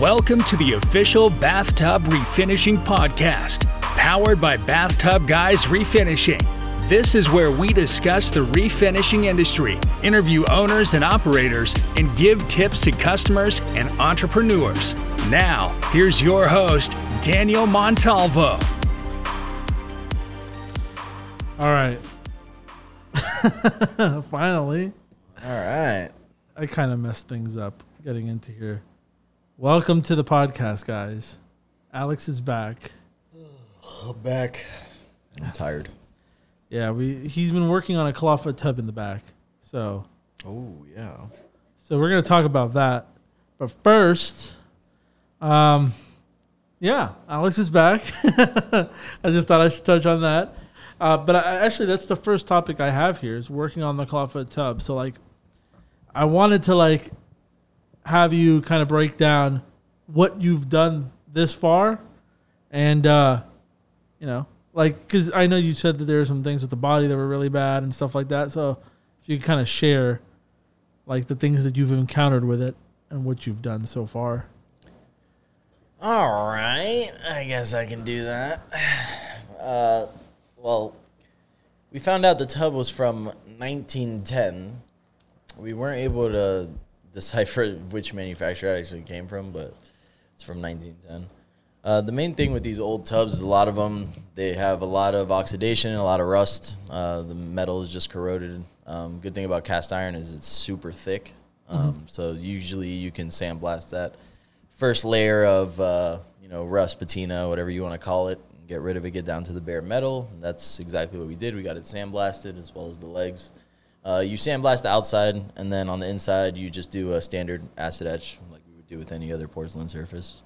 Welcome to the official Bathtub Refinishing Podcast, powered by Bathtub Guys Refinishing. This is where we discuss the refinishing industry, interview owners and operators, and give tips to customers and entrepreneurs. Now, here's your host, Daniel Montalvo. All right. Finally, All right. I kind of messed things up getting into here. Welcome to the podcast, guys. Alex is back. I'm back. I'm tired. Yeah, we he's been working on a clawfoot tub in the back. So, Oh, yeah. so we're going to talk about that. But first, um yeah, Alex is back. I just thought I should touch on that. Uh, but I, actually, that's the first topic I have here is working on the clawfoot tub. So, like, I wanted to like have you kind of break down what you've done this far, and uh, you know, like, because I know you said that there were some things with the body that were really bad and stuff like that. So, if you could kind of share like the things that you've encountered with it and what you've done so far. All right. I guess I can do that. Uh, well, we found out the tub was from 1910. We weren't able to decipher which manufacturer it actually came from, but it's from 1910. Uh, the main thing with these old tubs is a lot of them they have a lot of oxidation, a lot of rust. Uh, the metal is just corroded. Um, good thing about cast iron is it's super thick, um, so usually you can sandblast that first layer of uh, you know rust, patina, whatever you want to call it. And get rid of it, get down to the bare metal. And that's exactly what we did. We got it sandblasted as well as the legs. Uh, you sandblast the outside, and then on the inside, you just do a standard acid etch like we would do with any other porcelain surface.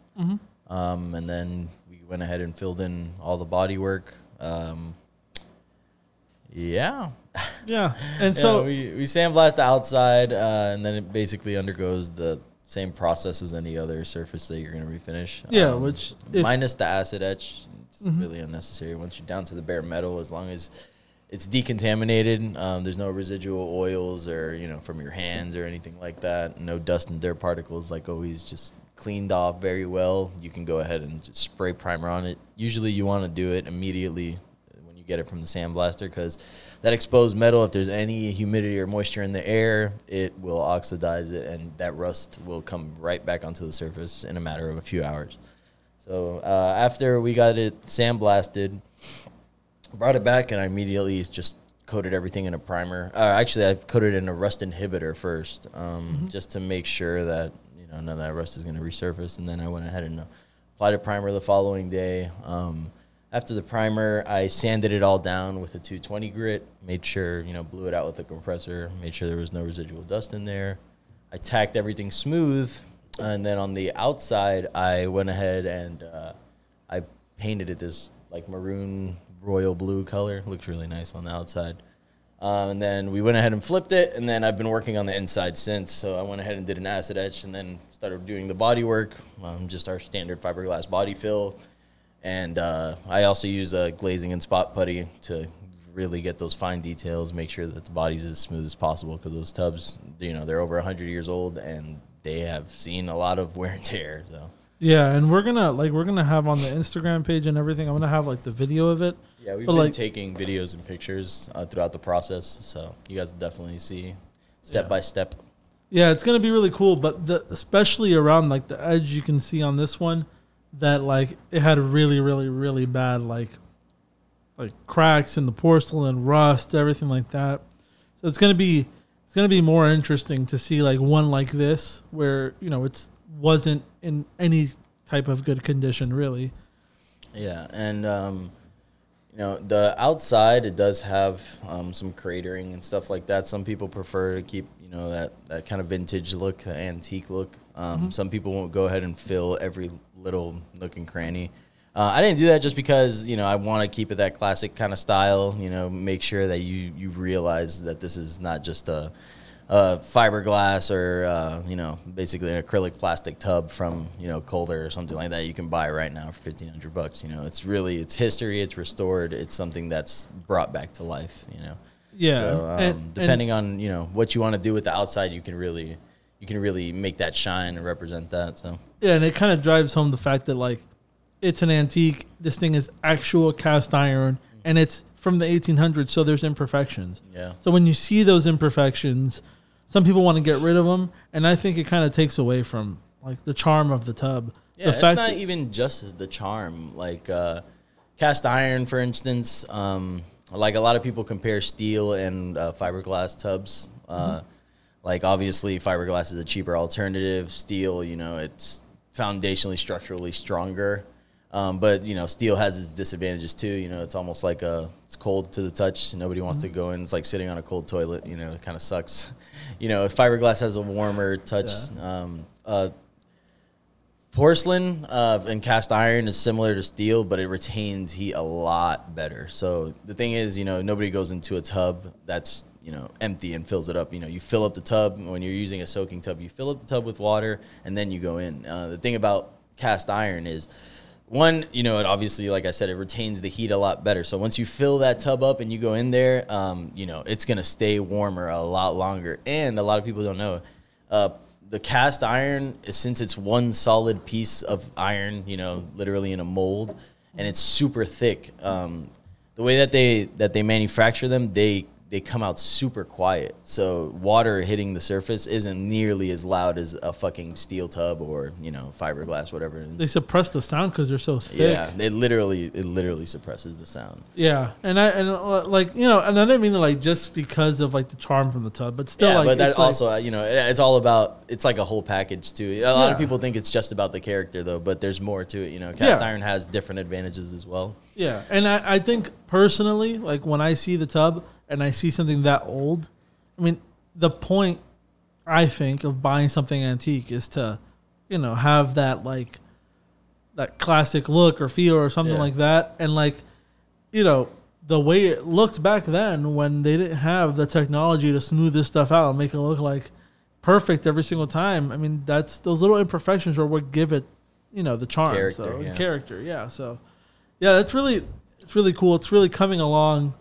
Um, and then we went ahead and filled in all the body work. Um, yeah. Yeah, and So we, we sandblast the outside, uh, and then it basically undergoes the same process as any other surface that you're going to refinish. Yeah, Um, which Mm-hmm. minus the acid etch, it's really unnecessary. Once you're down to the bare metal, as long as it's decontaminated, um, there's no residual oils or you know from your hands or anything like that. No dust and dirt particles, like always, just cleaned off very well. You can go ahead and just spray primer on it. Usually, you want to do it immediately when you get it from the sandblaster because that exposed metal, if there's any humidity or moisture in the air, it will oxidize it and that rust will come right back onto the surface in a matter of a few hours. So uh, after we got it sandblasted, brought it back and I immediately just coated everything in a primer. Uh, actually, I coated in a rust inhibitor first, um, just to make sure that you know none of that rust is going to resurface. And then I went ahead and applied a primer the following day. Um, after the primer, I sanded it all down with a 220 grit. Made sure you know blew it out with a compressor. Made sure there was no residual dust in there. I tacked everything smooth, and then on the outside, I went ahead and uh, I painted it this like maroon royal blue color. Looks really nice on the outside. Um, and then we went ahead and flipped it, and then I've been working on the inside since. So I went ahead and did an acid etch, and then started doing the body work, um, just our standard fiberglass body fill. And uh, I also use uh, glazing and spot putty to really get those fine details, make sure that the body's as smooth as possible because those tubs, you know, they're over 100 years old and they have seen a lot of wear and tear. So yeah, and we're gonna like we're gonna have on the Instagram page and everything. I'm gonna have like the video of it. yeah, we've But, been like- taking videos and pictures uh, throughout the process, so you guys will definitely see step by step. Yeah, it's gonna be really cool. But the, especially around like the edge, you can see on this one that like it had really, really, really bad like like cracks in the porcelain, rust, everything like that. So it's gonna be it's gonna be more interesting to see like one like this where you know it's wasn't in any type of good condition really. Yeah, and um, you know the outside it does have um, some cratering and stuff like that. Some people prefer to keep you know that that kind of vintage look, the antique look. Um, Some people won't go ahead and fill every little nook and cranny. Uh, I didn't do that just because you know I want to keep it that classic kind of style. You know, make sure that you you realize that this is not just a, a fiberglass or uh, you know basically an acrylic plastic tub from you know Calder or something like that you can buy right now for fifteen hundred bucks. You know, it's really it's history. It's restored. It's something that's brought back to life. You know. Yeah, So um, and- and- depending on you know what you want to do with the outside, you can really you can really make that shine and represent that. So Yeah, and it kind of drives home the fact that like it's an antique. This thing is actual cast iron, and it's from the 1800s, so there's imperfections. yeah, So when you see those imperfections, some people want to get rid of them, and I think it kind of takes away from like the charm of the tub. yeah. the it's not that- even just as the charm. Like uh, cast iron, for instance. Um, like a lot of people compare steel and uh, fiberglass tubs. Uh, Like obviously, fiberglass is a cheaper alternative. Steel, you know, it's foundationally structurally stronger. Um, but you know, steel has its disadvantages too. You know, it's almost like a it's cold to the touch. Nobody wants to go in. It's like sitting on a cold toilet. You know, it kind of sucks. You know, fiberglass has a warmer touch. Um, uh, porcelain uh, and cast iron is similar to steel, but it retains heat a lot better. So the thing is, you know, nobody goes into a tub that's you know empty and fills it up. You know, you fill up the tub when you're using a soaking tub. You fill up the tub with water and then you go in. Uh, the thing about cast iron is. One, you know, it obviously, like I said, it retains the heat a lot better. So once you fill that tub up and you go in there, um, you know, it's gonna stay warmer a lot longer. And a lot of people don't know, uh, the cast iron since it's one solid piece of iron, you know, literally in a mold, and it's super thick. Um, the way that they that they manufacture them, they they come out super quiet. So water hitting the surface isn't nearly as loud as a fucking steel tub or you know fiberglass, whatever. they suppress the sound because they're so thick. Yeah, it literally it literally suppresses the sound. Yeah, and I and uh, like you know, and I didn't mean like just because of like the charm from the tub, but still yeah, like but that it's, like- also uh, you know it's all about it's like a whole package too. A lot Yeah. of people think it's just about the character though, but there's more to it. You know, cast Yeah. iron has different advantages as well. yeah, and I, I think personally, like when I see the tub and I see something that old, I mean, the point I think of buying something antique is to, you know, have that like that classic look or feel or something Yeah. like that, and like, you know. The way it looked back then, when they didn't have the technology to smooth this stuff out and make it look like perfect every single time. I mean, that's those little imperfections are what give it, you know, the charm. Character, so, yeah. character, yeah. So, yeah, that's really it's really cool. It's really coming along.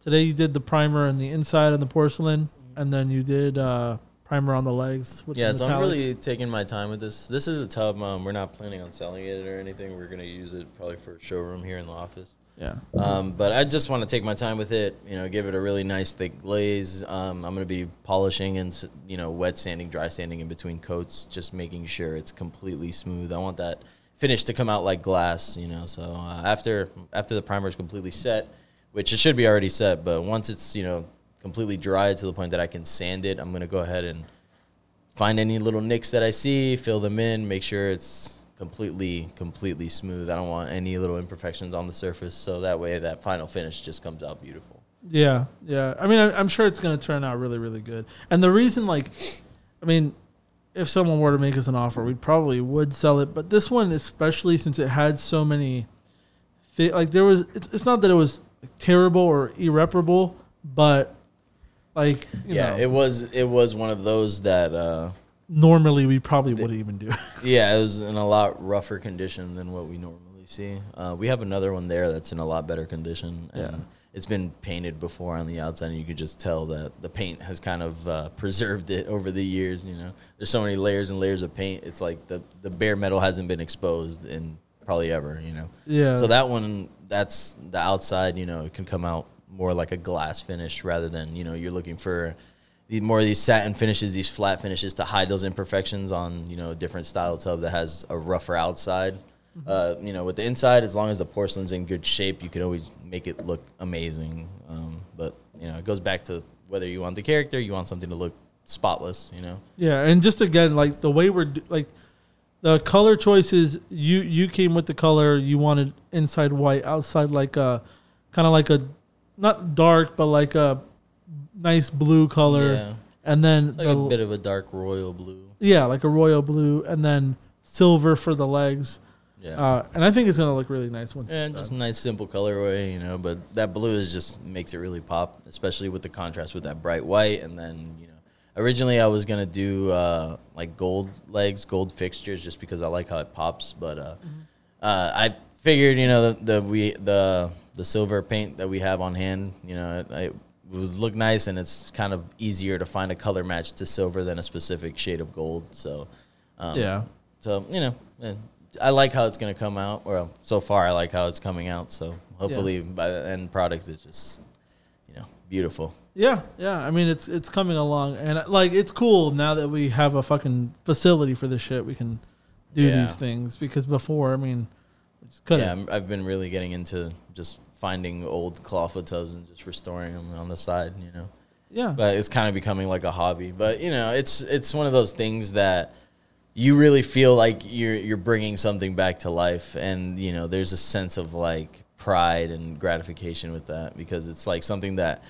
Today you did the primer on the inside and the porcelain, and then you did uh, primer on the legs. With Yeah, the so I'm really taking my time with this. This is a tub. Um, we're not planning on selling it or anything. We're gonna use it probably for a showroom here in the office. yeah. Um, but I just want to take my time with it. You know, give it a really nice thick glaze. Um, I'm going to be polishing and you know wet sanding, dry sanding in between coats, just making sure it's completely smooth. I want that finish to come out like glass. You know, so uh, after after the primer is completely set, which it should be already set, but once it's you know completely dry to the point that I can sand it, I'm to go ahead and find any little nicks that I see, fill them in, make sure it's completely, completely smooth. I don't want any little imperfections on the surface, so that way that final finish just comes out beautiful. Yeah, yeah. I mean, I'm sure it's to turn out really, really good. And the reason, like, I mean, if someone were to make us an offer, we probably would sell it. But this one, especially since it had so many, thi- like, there was. It's, it's not that it was terrible or irreparable, but like, you yeah, know, it was it was one of those that uh, normally we probably wouldn't even do. yeah, it was in a lot rougher condition than what we normally see. Uh, we have another one there that's in a lot better condition. And Yeah. It's been painted before on the outside, and you could just tell that the paint has kind of uh, preserved it over the years. You know, there's so many layers and layers of paint. It's like the the bare metal hasn't been exposed in probably ever. You know, yeah. So that one, that's the outside. You know, it can come out more like a glass finish rather than you know you're looking for the more of these satin finishes, these flat finishes to hide those imperfections on you know a different style tub that has a rougher outside. Uh, you know, with the inside, as long as the porcelain's in good shape, you can always make it look amazing. Um, but you know, it goes back to whether you want the character, you want something to look spotless. You know. Yeah, and just again, like the way we're like the color choices. You you came with the color you wanted inside white, outside like a kind of like a not dark, but like a nice blue color, Yeah. and then It's like the a bit of a dark royal blue. yeah, like a royal blue, and then silver for the legs. Yeah. Uh, and I think it's gonna look really nice once. Yeah, just nice simple colorway, you know. But that blue is just makes it really pop, especially with the contrast with that bright white. And then you know, originally I was gonna do uh, like gold legs, gold fixtures, just because I like how it pops. But uh, uh, I figured, you know, the, the we the the silver paint that we have on hand, you know, I, would look nice, and it's kind of easier to find a color match to silver than a specific shade of gold. So, um, Yeah. So you know, I like how it's gonna come out. Well, so far I like how it's coming out. So hopefully by the end product, it's just you know beautiful. Yeah, yeah. I mean, it's it's coming along, and uh, like it's cool now that we have a fucking facility for this shit. We can do Yeah. these things because before, I mean, we just couldn't. Yeah, I'm, I've been really getting into just finding old clawfoot tubs and just restoring them on the side. You know. Yeah, but it's kind of becoming like a hobby. But you know, it's it's one of those things that you really feel like you're you're bringing something back to life, and you know, there's a sense of like pride and gratification with that because it's like something that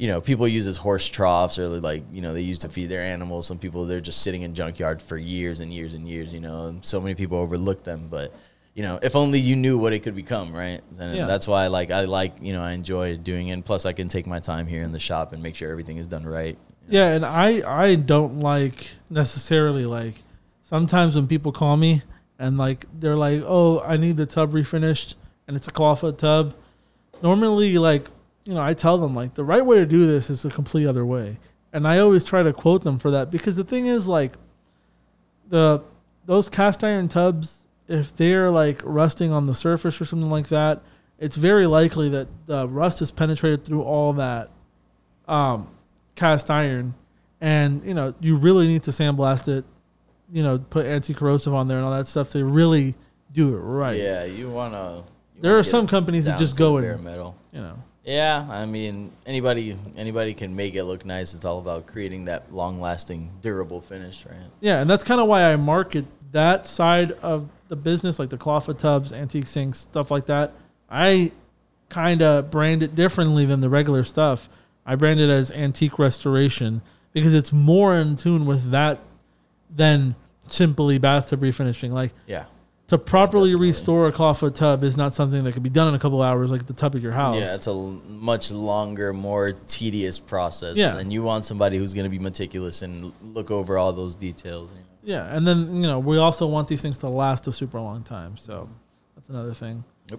you know people use as horse troughs or like you know they use to feed their animals. Some people they're just sitting in junkyard for years and years and years. You know, and so many people overlook them, but. You know, if only you knew what it could become, right? And Yeah. that's why, like, I like, you know, I enjoy doing it. And plus, I can take my time here in the shop and make sure everything is done right. yeah. And I I don't like necessarily like sometimes when people call me and like they're like, oh, I need the tub refinished, and it's a clawfoot tub. Normally, like you know, I tell them like the right way to do this is a complete other way, and I always try to quote them for that because the thing is like the those cast iron tubs, if they're like rusting on the surface or something like that, it's very likely that the rust has penetrated through all that um, cast iron, and you know you really need to sandblast it, you know, put anti-corrosive on there and all that stuff to really do it right. Yeah, you wanna. you There wanna are some companies that just go and- bare metal. You know. Yeah, I mean anybody anybody can make it look nice. It's all about creating that long lasting, durable finish, right? Yeah, and that's kind of why I market that side of the business, like the clawfoot tubs, antique sinks, stuff like that. I kind of brand it differently than the regular stuff. I brand it as antique restoration because it's more in tune with that than simply bathtub refinishing. Like Yeah. To properly restore a clawfoot tub is not something that can be done in a couple hours, like the tub of your house. Yeah, it's a l- much longer, more tedious process. Yeah. and you want somebody who's going to be meticulous and look over all those details. You know? yeah, and then you know we also want these things to last a super long time. So that's another thing. Yep.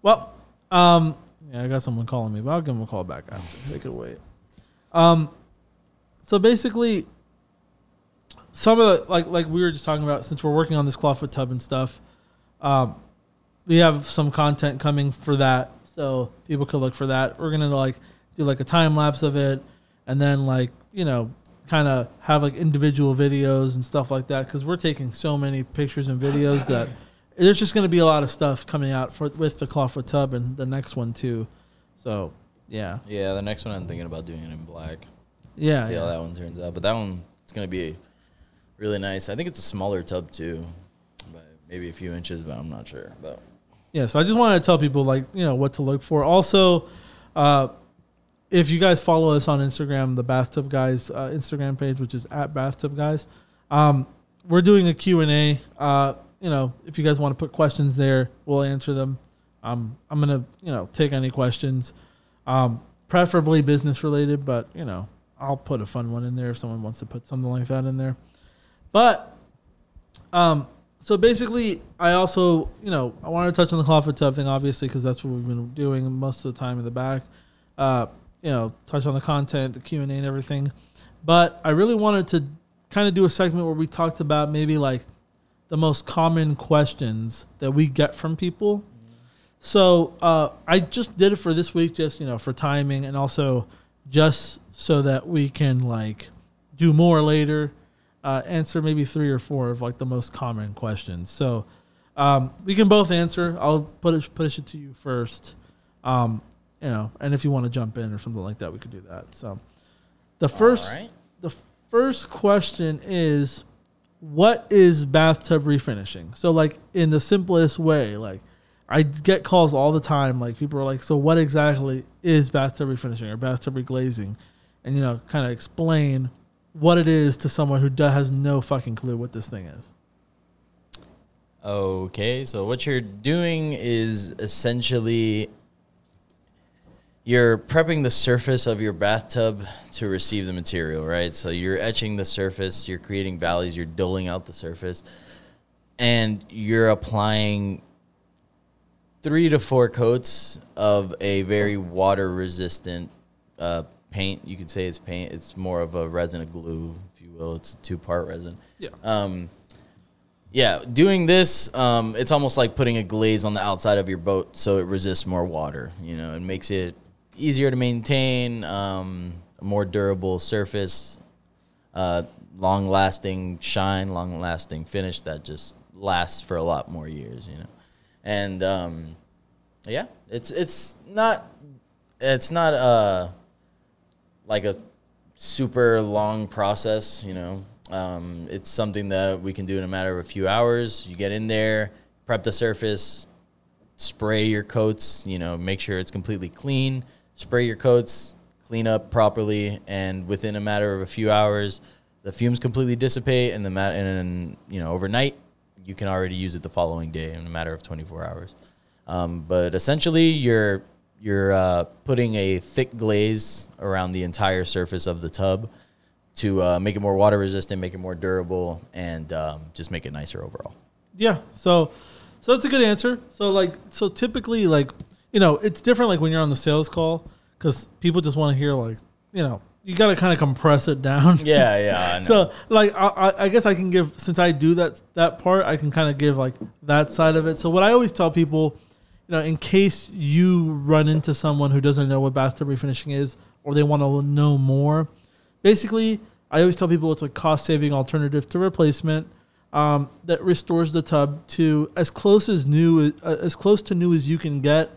Well, um, yeah, I got someone calling me, but I'll give them a call back after. They could wait. Um, so basically, some of the like like we were just talking about, since we're working on this clawfoot tub and stuff, um, we have some content coming for that, so people could look for that. We're gonna like do like a time lapse of it, and then like you know kind of have like individual videos and stuff like that because we're taking so many pictures and videos that there's just going to be a lot of stuff coming out for with the clawfoot tub and the next one too. So yeah, Yeah, the next one I'm thinking about doing it in black. yeah, See how yeah. that one turns out. But that one it's going to be really nice. I think it's a smaller tub too, but maybe a few inches, but I'm not sure. But yeah. So I just wanted to tell people like you know what to look for. Also, uh, if you guys follow us on Instagram, the Bathtub Guys uh, Instagram page, which is at Bathtub Guys, um, we're doing a Q and A. Uh, you know, if you guys want to put questions there, we'll answer them. Um, I'm gonna you know take any questions, um, preferably business related, but you know I'll put a fun one in there if someone wants to put something like that in there. But um, so basically, I also, you know, I wanted to touch on the clawfoot tub thing, obviously, because that's what we've been doing most of the time in the back. Uh, you know, touch on the content, the Q and A, and everything. But I really wanted to kind of do a segment where we talked about maybe like the most common questions that we get from people. So uh, I just did it for this week, just you know, for timing, and also just so that we can like do more later uh, answer maybe three or four of like the most common questions. So um, we can both answer. I'll put push it to you first. Um, you know, and if you want to jump in or something like that, we could do that. So the first right. the first question is what is bathtub refinishing? So like in the simplest way, like I get calls all the time. Like people are like, so what exactly is bathtub refinishing or bathtub reglazing? And you know, kind of explain what it is to someone who has no fucking clue what this thing is. Okay, so what you're doing is essentially you're prepping the surface of your bathtub to receive the material, right? So you're etching the surface, you're creating valleys, you're doling out the surface, and you're applying three to four coats of a very water resistant uh, paint. You could say it's paint. It's more of a resin, a glue, if you will. It's a two part resin. Yeah. Um, yeah, doing this, um, it's almost like putting a glaze on the outside of your boat so it resists more water. You know, it makes it easier to maintain, um, a more durable surface, uh, long lasting shine, long lasting finish that just lasts for a lot more years. You know, and um, yeah, it's it's not it's not uh like a super long process. You know, um, it's something that we can do in a matter of a few hours. You get in there, prep the surface, spray your coats. You know, make sure it's completely clean. Spray your coats, clean up properly, and within a matter of a few hours, the fumes completely dissipate. And the mat and you know overnight, you can already use it the following day in a matter of 24 hours. Um, but essentially, you're you're uh, putting a thick glaze around the entire surface of the tub to uh, make it more water resistant, make it more durable, and um, just make it nicer overall. Yeah. So, so that's a good answer. So like, so typically like, you know, it's different like when you're on the sales call because people just want to hear like, you know, you got to kind of compress it down. Yeah, yeah. I know. So like, I, I- I guess I can give since I do that that part, I can kind of give like that side of it. So what I always tell people, you know, in case you run into someone who doesn't know what bathtub refinishing is or they want to know more, basically, I always tell people it's a cost saving alternative to replacement um, that restores the tub to as close as new uh, as close to new as you can get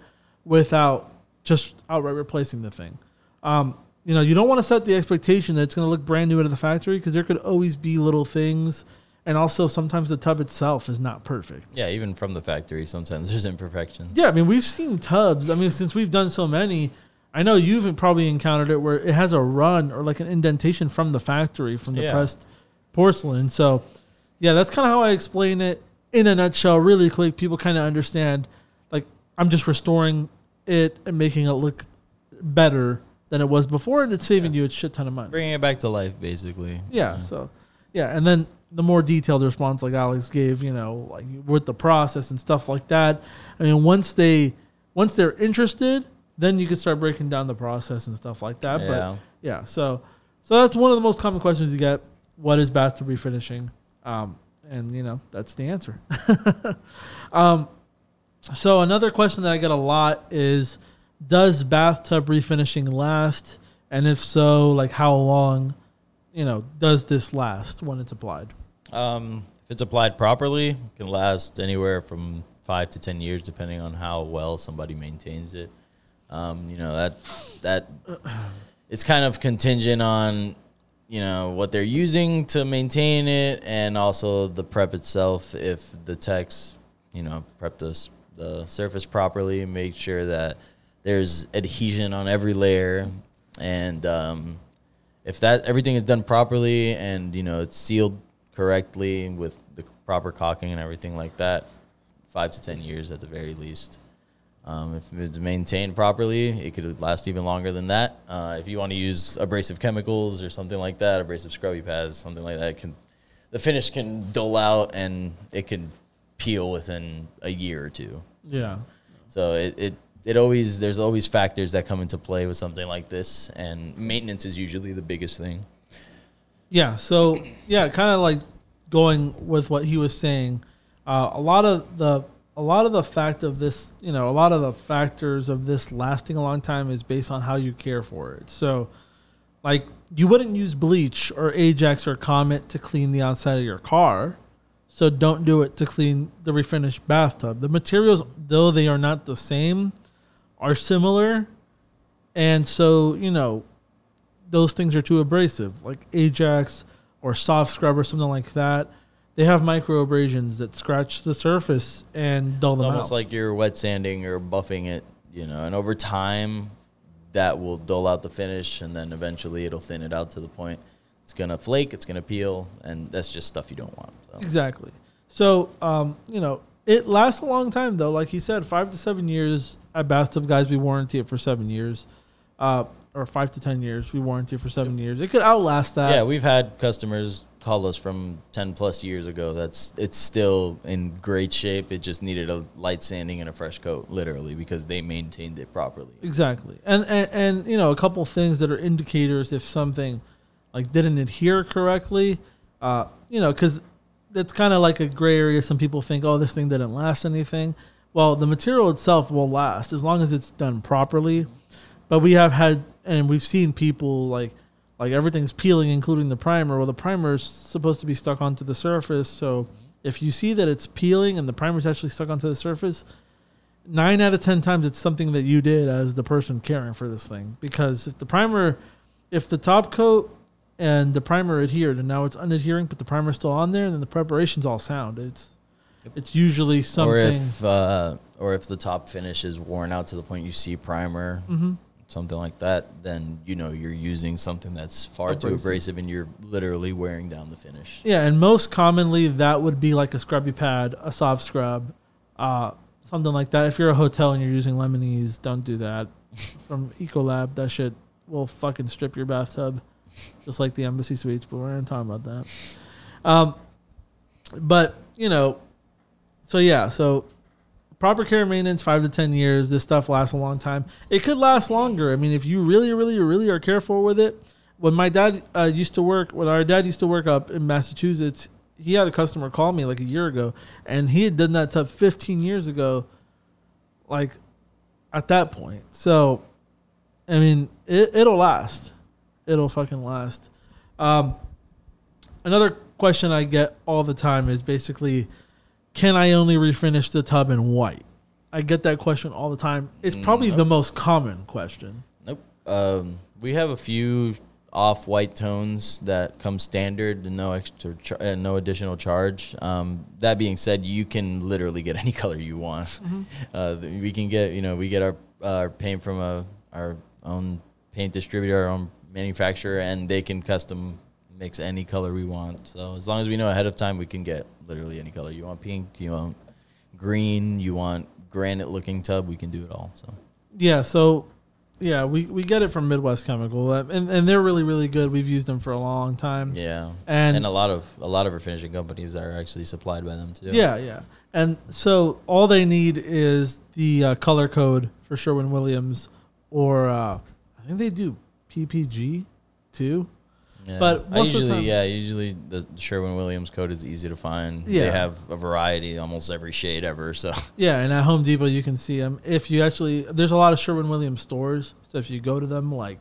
without just outright replacing the thing. Um, you know, you don't want to set the expectation that it's going to look brand new out of the factory because there could always be little things, and also sometimes the tub itself is not perfect. yeah, even from the factory, sometimes there's imperfections. Yeah, I mean, we've seen tubs. I mean, since we've done so many, I know you've probably encountered it where it has a run or like an indentation from the factory from the Yeah. pressed porcelain. So, yeah, that's kind of how I explain it in a nutshell, really quick. People kind of understand, like, I'm just restoring it and making it look better than it was before, and it's saving you a shit ton of money. bringing it back to life, basically. Yeah, so yeah, and then the more detailed response like Alex gave, you know, like with the process and stuff like that. I mean, once they once they're interested, then you can start breaking down the process and stuff like that. Yeah. But yeah, so so that's one of the most common questions you get. What is bathtub refinishing? Um, and you know, that's the answer. um, so another question that I get a lot is, does bathtub refinishing last? And if so, like how long? You know, does this last when it's applied? Um, if it's applied properly, it can last anywhere from five to ten years, depending on how well somebody maintains it. Um, you know that that it's kind of contingent on you know what they're using to maintain it, and also the prep itself. If the techs, you know, prep the the surface properly, make sure that there's adhesion on every layer, and um, if that everything is done properly and you know it's sealed correctly with the proper caulking and everything like that, five to ten years at the very least. Um, if it's maintained properly, it could last even longer than that. Uh, if you want to use abrasive chemicals or something like that, abrasive scrubby pads, something like that, can the finish can dull out and it can peel within a year or two. Yeah. So it, it it always there's always factors that come into play with something like this, and maintenance is usually the biggest thing. Yeah. So yeah, kind of like going with what he was saying. Uh, a lot of the a lot of the fact of this, you know, a lot of the factors of this lasting a long time is based on how you care for it. So, like, you wouldn't use bleach or Ajax or Comet to clean the outside of your car. So don't do it to clean the refinished bathtub. The materials, though they are not the same, are similar, and so you know those things are too abrasive, like Ajax or soft scrub or something like that. They have micro abrasions that scratch the surface and dull It's them almost out. like you're wet sanding or buffing it, you know, and over time, that will dull out the finish, and then eventually it'll thin it out to the point it's gonna flake, it's gonna peel, and that's just stuff you don't want. So. exactly. So um, you know, it lasts a long time though. Like he said, five to seven years at Bathtub Guys, we warranty it for seven years. Uh, or five to ten years. We warranty for seven years. It could outlast that. yeah, we've had customers call us from 10 plus years ago. That's it's still in great shape. It just needed a light sanding and a fresh coat, literally, because they maintained it properly. Exactly. And, and and you know, a couple things that are indicators if something like didn't adhere correctly, uh, you know, cuz it's kind of like a gray area. Some people think, "Oh, this thing didn't last anything." Well, the material itself will last as long as it's done properly. But we have had and we've seen people like like everything's peeling including the primer. Well, the primer is supposed to be stuck onto the surface, so if you see that it's peeling and the primer's actually stuck onto the surface, nine out of ten times it's something that you did as the person caring for this thing. Because if the primer, if the top coat and the primer adhered and now it's unadhering, but the primer's still on there, then the preparation's all sound. It's it's usually something. Or if uh, or if the top finish is worn out to the point you see primer, Mhm. Something like that, then you know you're using something that's far too Abrasive. abrasive and you're literally wearing down the finish. Yeah, and most commonly that would be like a scrubby pad, a soft scrub, uh, something like that. If you're a hotel and you're using Lemonese, don't do that. From Ecolab, that shit will fucking strip your bathtub, just like the Embassy Suites. But we're not talking about that. Um, but you know, so yeah, so proper care and maintenance, five to ten years. This stuff lasts a long time. It could last longer. I mean, if you really, really, really are careful with it. When my dad uh, used to work, when our dad used to work up in Massachusetts, he had a customer call me like a year ago, and he had done that stuff 15 years ago. Like at that point, so I mean, it, it'll last. It'll fucking last. Um, another question I get all the time is basically, can I only refinish the tub in white? I get that question all the time. It's probably Mm, the most common question. Nope. Um, we have a few off-white tones that come standard and no extra, char- uh, no additional charge. Um, that being said, you can literally get any color you want. Uh, we can get, you know, we get our our paint from a our own paint distributor, our own manufacturer, and they can custom mix any color we want. So as long as we know ahead of time, we can get literally any color you want. Pink, you want green, you want granite-looking tub, we can do it all. So. Yeah, so yeah, we, we get it from Midwest Chemical, uh, and and they're really really good. We've used them for a long time. Yeah, And- and, a lot of a lot of our finishing companies are actually supplied by them too. Yeah, yeah. And so all they need is the uh, color code for Sherwin Williams, or uh, I think they do PPG too. Yeah. But I most of the usually, time- yeah, usually the Sherwin Williams code is easy to find. Yeah. they have a variety, almost every shade ever. So Yeah, and at Home Depot you can see them. If you actually, there's a lot of Sherwin Williams stores, so if you go to them, like,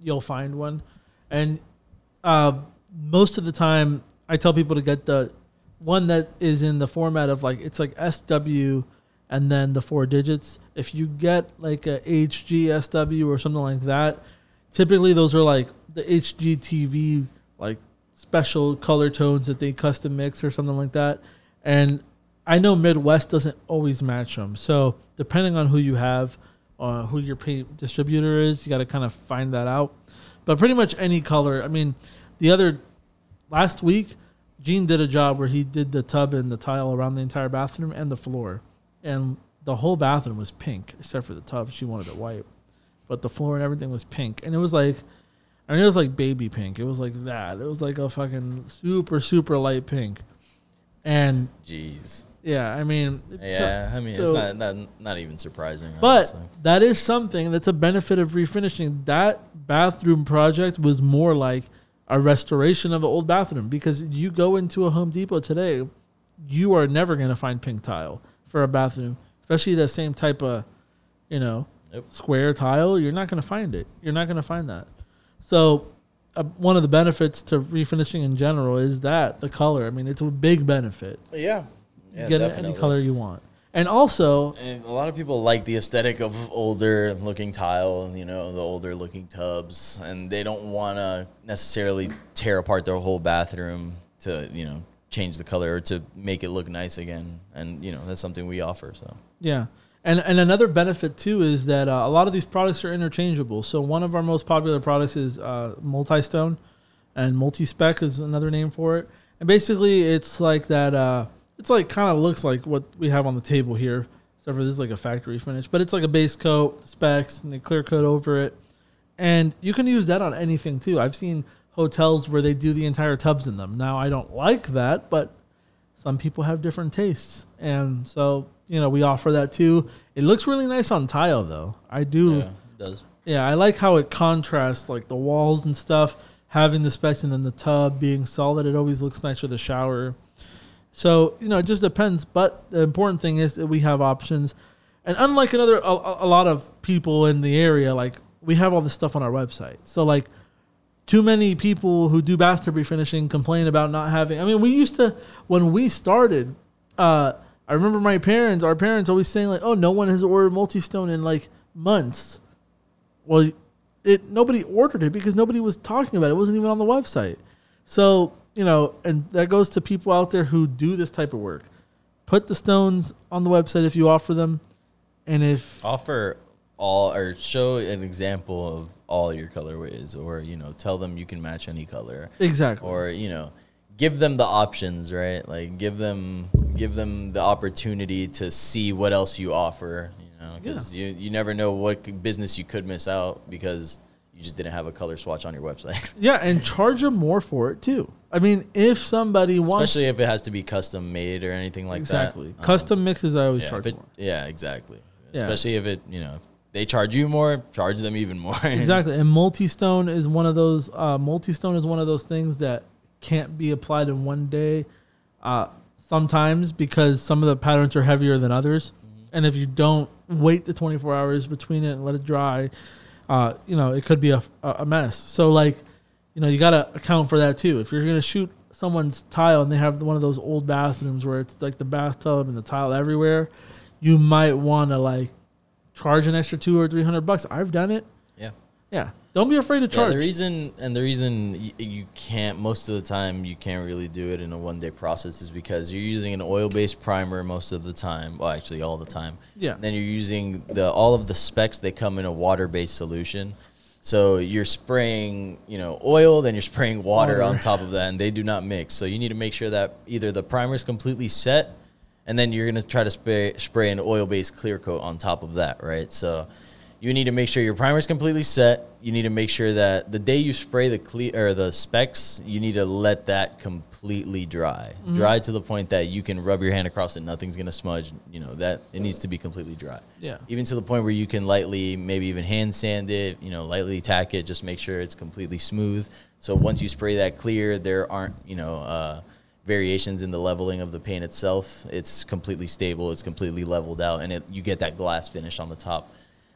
you'll find one. And uh, most of the time, I tell people to get the one that is in the format of like it's like SW and then the four digits. If you get like a HGSW or something like that, typically those are like the HGTV like special color tones that they custom mix or something like that. And I know Midwest doesn't always match them. So depending on who you have, uh, who your paint distributor is, you got to kind of find that out. But pretty much any color. I mean, the other last week, Gene did a job where he did the tub and the tile around the entire bathroom and the floor, and the whole bathroom was pink except for the tub. She wanted it white, but the floor and everything was pink, and it was like. I mean, it was like baby pink. It was like that. It was like a fucking super, super light pink. And jeez, yeah, I mean, so- yeah. I mean, so- it's not, not not even surprising. but honestly. that is something that's a benefit of refinishing. That bathroom project was more like a restoration of an old bathroom because you go into a Home Depot today, you are never going to find pink tile for a bathroom, especially the same type of, you know, Nope. square tile. You're not going to find it. You're not going to find that. So, uh, one of the benefits to refinishing in general is that the color. I mean, it's a big benefit. yeah, yeah, Get definitely. any color you want, and also And a lot of people like the aesthetic of older looking tile, you know, the older looking tubs, and they don't want to necessarily tear apart their whole bathroom to, you know, change the color or to make it look nice again. And, you know, that's something we offer. So, Yeah. And, and another benefit too is that uh, a lot of these products are interchangeable. So one of our most popular products is uh, multi-stone, and multi-spec is another name for it. And basically, it's like that. Uh, it's like kind of looks like what we have on the table here, except for this is like a factory finish. But it's like a base coat, specs, and the clear coat over it. and you can use that on anything too. I've seen hotels where they do the entire tubs in them. Now I don't like that, but some people have different tastes, and so you know we offer that too. It looks really nice on tile though. I do. Yeah, it does. Yeah, I like how it contrasts like the walls and stuff, having the specs and then the tub being solid. It always looks nice with the shower. So you know, it just depends. But the important thing is that we have options, and unlike another a, a lot of people in the area, like we have all this stuff on our website. So like, too many people who do bathtub refinishing complain about not having. I mean, we used to when we started. Uh, I remember my parents, our parents, always saying like, "Oh, no one has ordered multi-stone in like months." Well, it nobody ordered it because nobody was talking about it. It wasn't even on the website. So you know, and that goes to people out there who do this type of work. Put the stones on the website if you offer them, and if Offer all or show an example of all your colorways, or you know, tell them you can match any color, exactly, or you know, give them the options, right? Like give them give them the opportunity to see what else you offer. You know, because you you never know what business you could miss out because you just didn't have a color swatch on your website. yeah, and charge them more for it too. I mean, if somebody wants Especially if it has to be custom made or anything like exactly that. Exactly, custom mixes, I always yeah, charge it- more. yeah, exactly. Yeah. Especially if it, you know, if they charge you more, charge them even more. Exactly, and multi-stone is one of those. Uh, multi-stone is one of those things that can't be applied in one day. Uh, sometimes because some of the patterns are heavier than others, and if you don't wait the 24 hours between it and let it dry, uh, you know it could be a, a mess. So like, you know, you got to account for that too. If you're gonna shoot someone's tile and they have one of those old bathrooms where it's like the bathtub and the tile everywhere, you might want to like charge an extra two or three hundred bucks. I've done it. yeah. Yeah, don't be afraid to Yeah, charge. the reason and the reason you can't most of the time you can't really do it in a one day process is because you're using an oil based primer most of the time. Well, actually, all the time. Yeah. Then you're using the all of the specs. They come in a water based solution. So you're spraying, you know, oil, then you're spraying water, Water. on top of that, and they do not mix. So you need to make sure that either the primer is completely set, and then you're gonna try to spray spray an oil based clear coat on top of that, right? So you need to make sure your primer is completely set. You need to make sure that the day you spray the clear or the specs, you need to let that completely dry, Mm-hmm. dry to the point that you can rub your hand across it, nothing's gonna smudge. You know that it needs to be completely dry. Yeah. Even to the point where you can lightly, maybe even hand sand it. You know, lightly tack it. Just make sure it's completely smooth. So once you spray that clear, there aren't you know. Uh, variations in the leveling of the paint itself it's completely stable it's completely leveled out and it, you get that glass finish on the top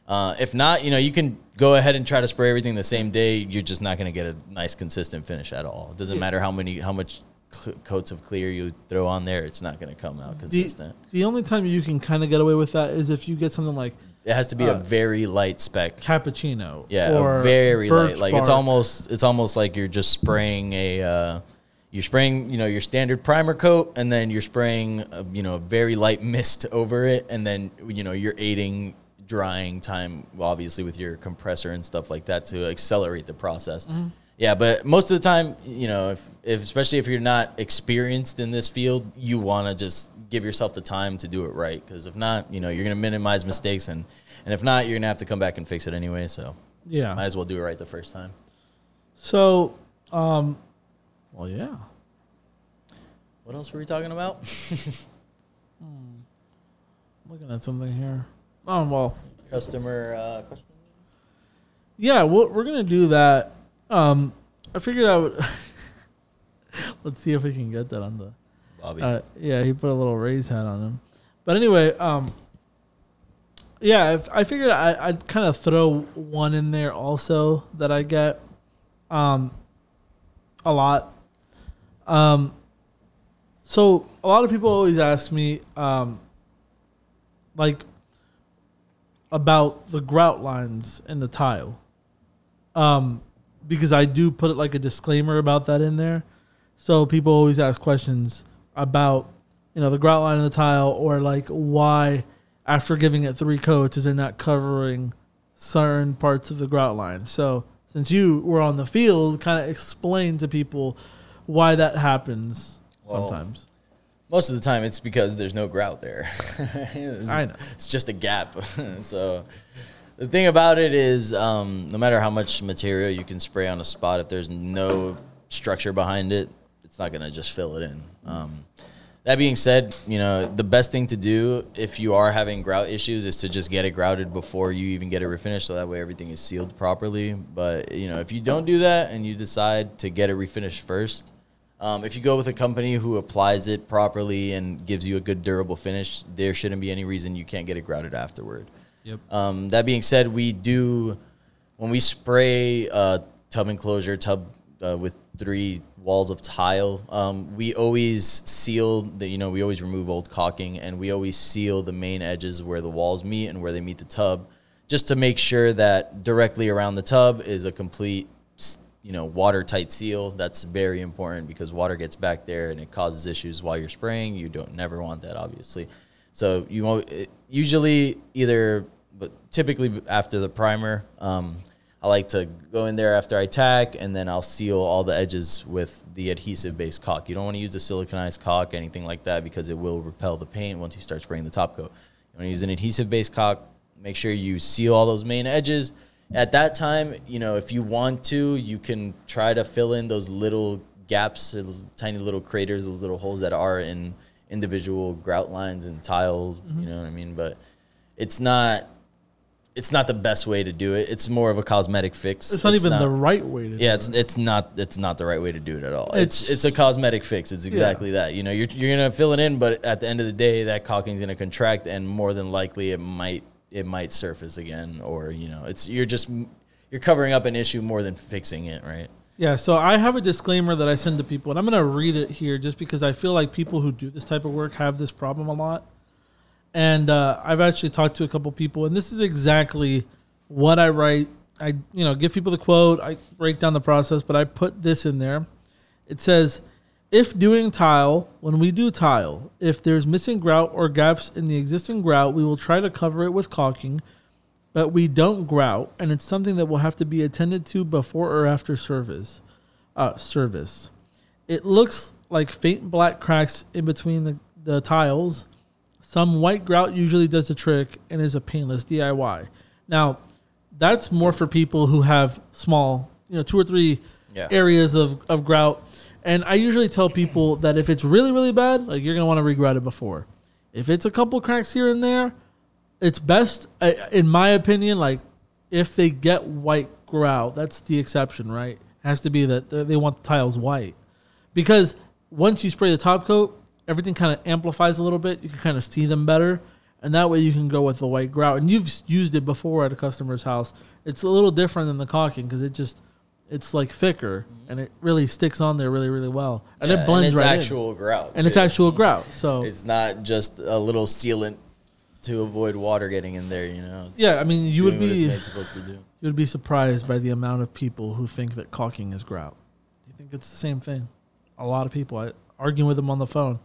uh, if not, you know, you can go ahead and try to spray everything the same day. You're just not going to get a nice, consistent finish at all. It doesn't Yeah. matter how many, how much cl- coats of clear you throw on there. It's not going to come out consistent. the only time you can kind of get away with that is if you get something like it has to be a uh, very light spec. cappuccino. Yeah, or a very light. Like it's almost, it's almost like you're just spraying a. Uh, you're spraying, you know, your standard primer coat, and then you're spraying, a, you know, a very light mist over it, and then you know you're aiding drying time, obviously with your compressor and stuff like that to accelerate the process. Yeah, but most of the time, you know, if, if especially if you're not experienced in this field, you want to just give yourself the time to do it right. Because if not, you know, you're gonna minimize mistakes, and and if not, you're gonna have to come back and fix it anyway. So Yeah. might as well do it right the first time. So, um, well, yeah. What else were we talking about? hmm. Looking at something here. Oh well, Customer uh, questions. yeah. We're, we're gonna do that. Um, I figured I would. Let's see if we can get that on the. Bobby. Uh, yeah, he put a little raise hat on him. But anyway, um, yeah, if, I figured I, I'd kind of throw one in there also that I get um, a lot. Um, so a lot of people always ask me, um, like, about the grout lines in the tile. Um, because I do put it like a disclaimer about that in there. So people always ask questions about, you know, the grout line in the tile or like why after giving it three coats is it not covering certain parts of the grout line. So since you were on the field, kind of explain to people why that happens Well, sometimes. Most of the time, it's because there's no grout there. it's, I know. It's just a gap. so the thing about it is, um, no matter how much material you can spray on a spot, if there's no structure behind it, it's not gonna just fill it in. Um, that being said, you know the best thing to do if you are having grout issues is to just get it grouted before you even get it refinished, so that way everything is sealed properly. But you know if you don't do that and you decide to get it refinished first, um, if you go with a company who applies it properly and gives you a good durable finish, there shouldn't be any reason you can't get it grouted afterward. Yep. Um, that being said, we do when we spray a tub enclosure tub uh, with three walls of tile. Um, we always seal the you know we always remove old caulking and we always seal the main edges where the walls meet and where they meet the tub, just to make sure that directly around the tub is a complete you know watertight seal. That's very important because water gets back there and it causes issues while you're spraying. You don't never want that obviously. So you usually either, but typically after the primer, um, I like to go in there after I tack, and then I'll seal all the edges with the adhesive-based caulk. You don't want to use the siliconized caulk, anything like that, because it will repel the paint once you start spraying the top coat. You want to use an adhesive-based caulk. Make sure you seal all those main edges. At that time, you know, if you want to, you can try to fill in those little gaps, those tiny little craters, those little holes that are in individual grout lines and tiles. You mm-hmm. know what I mean? But it's not it's not the best way to do it. It's more of a cosmetic fix. It's not even the right way to yeah, do it's it. it's not it's not the right way to do it at all. It's It's- it's, a cosmetic fix. It's exactly that. You know, you're you're gonna fill it in, but at the end of the day, that caulking's gonna contract, and more than likely, it might it might surface again, or you know, it's you're just you're covering up an issue more than fixing it, right? Yeah, so I have a disclaimer that I send to people, and I'm going to read it here just because I feel like people who do this type of work have this problem a lot. And uh, I've actually talked to a couple people, and this is exactly what I write. I, you know, give people the quote. I break down the process, but I put this in there. It says, if doing tile, when we do tile, if there's missing grout or gaps in the existing grout, we will try to cover it with caulking, but we don't grout, and it's something that will have to be attended to before or after service. Uh, service. It looks like faint black cracks in between the, the tiles. Some white grout usually does the trick and is a painless DIY. Now, that's more for people who have small, you know, two or three Yeah. areas of, of grout. And I usually tell people that if it's really, really bad, like you're to want to regret it before. If it's a couple cracks here and there, it's best, in my opinion, like if they get white grout, that's the exception, right? It has to be that they want the tiles white. Because once you spray the top coat, everything kind of amplifies a little bit. You can kind of see them better. And that way you can go with the white grout. And you've used it before at a customer's house. It's a little different than the caulking because it just, it's like thicker and it really sticks on there really, really well. And Yeah, it blends it's right in. And it's actual grout. And it's too. actual grout. So It's not just a little sealant to avoid water getting in there. You know. It's yeah, I mean, you would doing what it's be made supposed to do. you would be surprised by the amount of people who think that caulking is grout. You think it's the same thing? A lot of people. I arguing with them on the phone,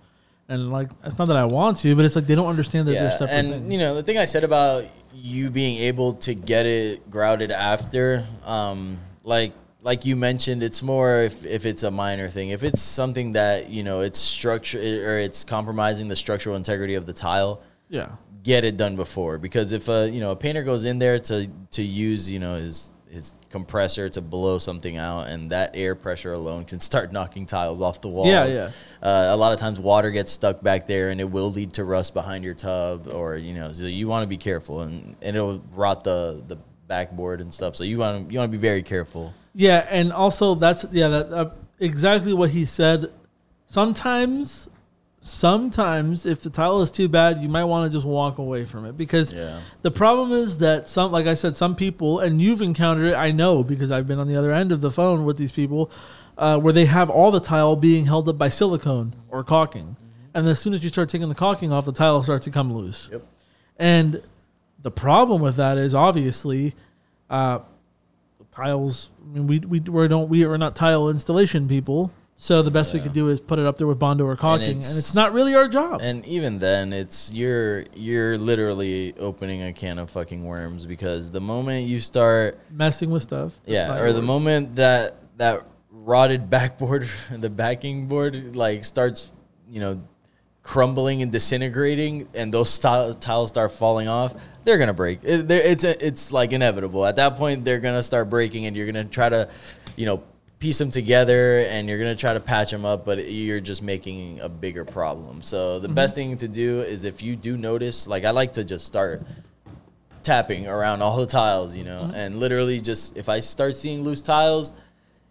and like it's not that I want to, but it's like they don't understand that they're Yeah, separate and things. you know the thing I said about you being able to get it grouted after, um, like like you mentioned, it's more if, if it's a minor thing. If it's something that you know it's structure or it's compromising the structural integrity of the tile, yeah, get it done before because if a you know a painter goes in there to to use you know his his compressor to blow something out and that air pressure alone can start knocking tiles off the walls. Yeah, yeah. Uh, a lot of times water gets stuck back there and it will lead to rust behind your tub or you know so you want to be careful and, and it'll rot the the backboard and stuff. So you want to you want to be very careful. Yeah, and also that's yeah that uh, exactly what he said. Sometimes, sometimes if the tile is too bad, you might want to just walk away from it because Yeah. the problem is that some, like I said, some people, and you've encountered it. I know because I've been on the other end of the phone with these people, uh, where they have all the tile being held up by silicone or caulking, and as soon as you start taking the caulking off, the tile starts to come loose. Yep. And the problem with that is obviously, uh, tiles. I mean, we we we don't we are not tile installation people. So the best we Yeah. could do is put it up there with Bondo or caulking, and it's, it's- not really our job. And even then, it's you're you're literally opening a can of fucking worms because the moment you start Messing with stuff. Yeah, or the moment that that rotted backboard, the backing board, like starts, you know, crumbling and disintegrating, and those tile- tiles start falling off, they're gonna break. It, it's it's like inevitable. At that point, they're gonna start breaking, and you're gonna try to, you know, piece them together, and you're gonna try to patch them up, but you're just making a bigger problem. So the mm-hmm. best thing to do is if you do notice, like I like to just start tapping around all the tiles, you know, mm-hmm. and literally just if I start seeing loose tiles,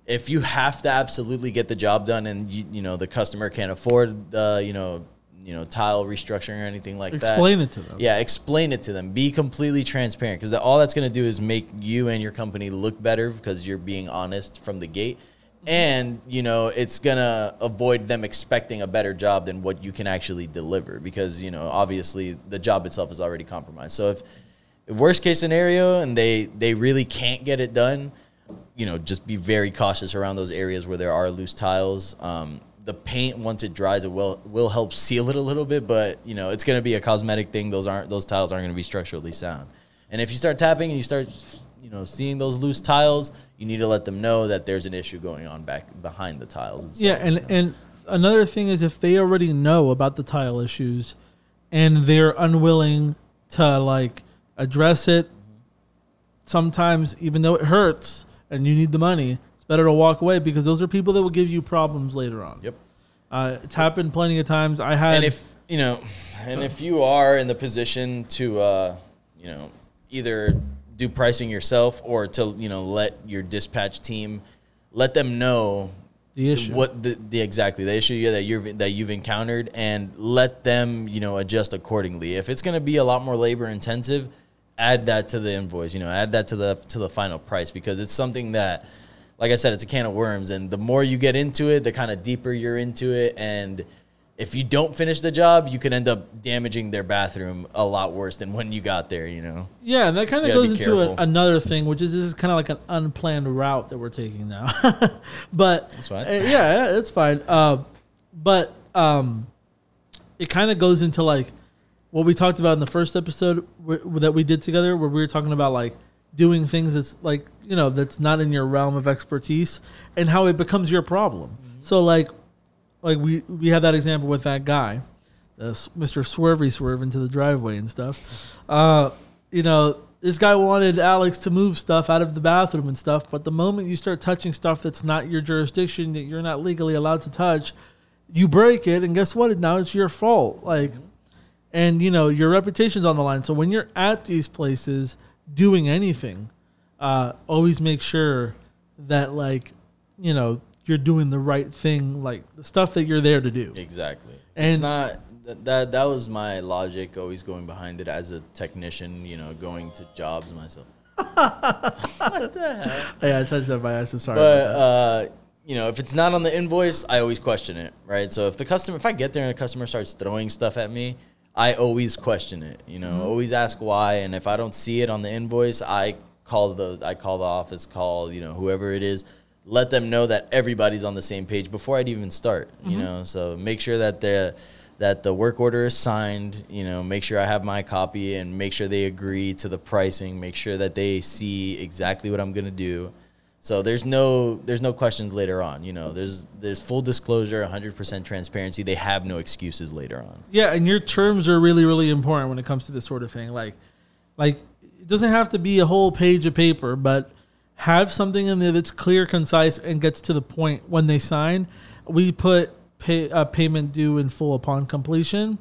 if you have to absolutely get the job done and you, you know the customer can't afford the you know you know tile restructuring or anything like that, Explain it to them. Yeah, explain it to them. Be completely transparent because all that's going to do is make you and your company look better because you're being honest from the gate. And you know it's gonna avoid them expecting a better job than what you can actually deliver because you know obviously the job itself is already compromised. So if worst case scenario and they they really can't get it done you know just be very cautious around those areas where there are loose tiles um, the paint once it dries it will will help seal it a little bit but you know it's going to be a cosmetic thing. Those aren't those tiles aren't going to be structurally sound. And if you start tapping and you start you know seeing those loose tiles you need to let them know that there's an issue going on back behind the tiles and Yeah, and and another thing is if they already know about the tile issues and they're unwilling to like address it, sometimes even though it hurts and you need the money, it's better to walk away because those are people that will give you problems later on. yep Uh, it's happened plenty of times. I had and if you know and if you are in the position to uh, you know either do pricing yourself or to you know let your dispatch team let them know the issue. what the, the exactly the issue yeah, that you've that you've encountered and let them you know adjust accordingly if it's going to be a lot more labor intensive add that to the invoice you know add that to the to the final price because it's something that like i said it's a can of worms and the more you get into it the kind of deeper you're into it and if you don't finish the job you could end up damaging their bathroom a lot worse than when you got there you know Yeah, and that kind of goes into a, another thing, which is this is kind of like an unplanned route that we're taking now. but That's fine. yeah, yeah, it's fine. Uh, but um, it kind of goes into like what we talked about in the first episode w- that we did together, where we were talking about like doing things that's like you know that's not in your realm of expertise and how it becomes your problem. Mm-hmm. So like like we we had that example with that guy, uh, Mr. Swervy swerve into the driveway and stuff. Uh, you know, this guy wanted Alex to move stuff out of the bathroom and stuff, but the moment you start touching stuff that's not your jurisdiction that you're not legally allowed to touch, you break it, and guess what? Now it's your fault. Like, and you know your reputation's on the line. So when you're at these places doing anything, uh, always make sure that like you know you're doing the right thing, like the stuff that you're there to do. Exactly. And- it's not th- that that was my logic always going behind it as a technician, you know, going to jobs myself. what the hell? Yeah, I touched that by accident. Sorry. But uh, you know, if it's not on the invoice, I always question it, right? So if the customer if I get there and a customer starts throwing stuff at me, I always question it, you know, Mm-hmm. always ask why and if I don't see it on the invoice, I call the I call the office, call, you know, whoever it is, let them know that everybody's on the same page before I'd even start, you Mm-hmm. know. So make sure that the that the work order is signed, you know, make sure I have my copy and make sure they agree to the pricing, make sure that they see exactly what I'm going to do. So there's no there's no questions later on, you know. There's there's full disclosure, 100% transparency. They have no excuses later on. Yeah, and your terms are really, really important when it comes to this sort of thing. Like, like it doesn't have to be a whole page of paper, but have something in there that's clear, concise, and gets to the point when they sign. We put pay, uh, payment due in full upon completion,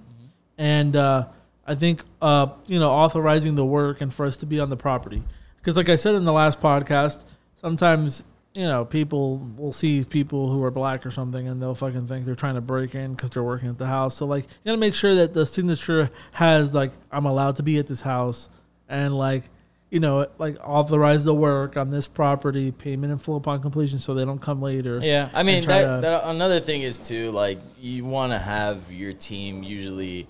and uh, I think uh, you know authorizing the work and for us to be on the property. Because, like I said in the last podcast, sometimes you know people will see people who are black or something, and they'll fucking think they're trying to break in because they're working at the house. So like, you gotta make sure that the signature has like I'm allowed to be at this house, and like you know like authorize the work on this property, payment in full upon completion, so they don't come later. Yeah, I mean that, to- that another thing is too like you want to have your team usually,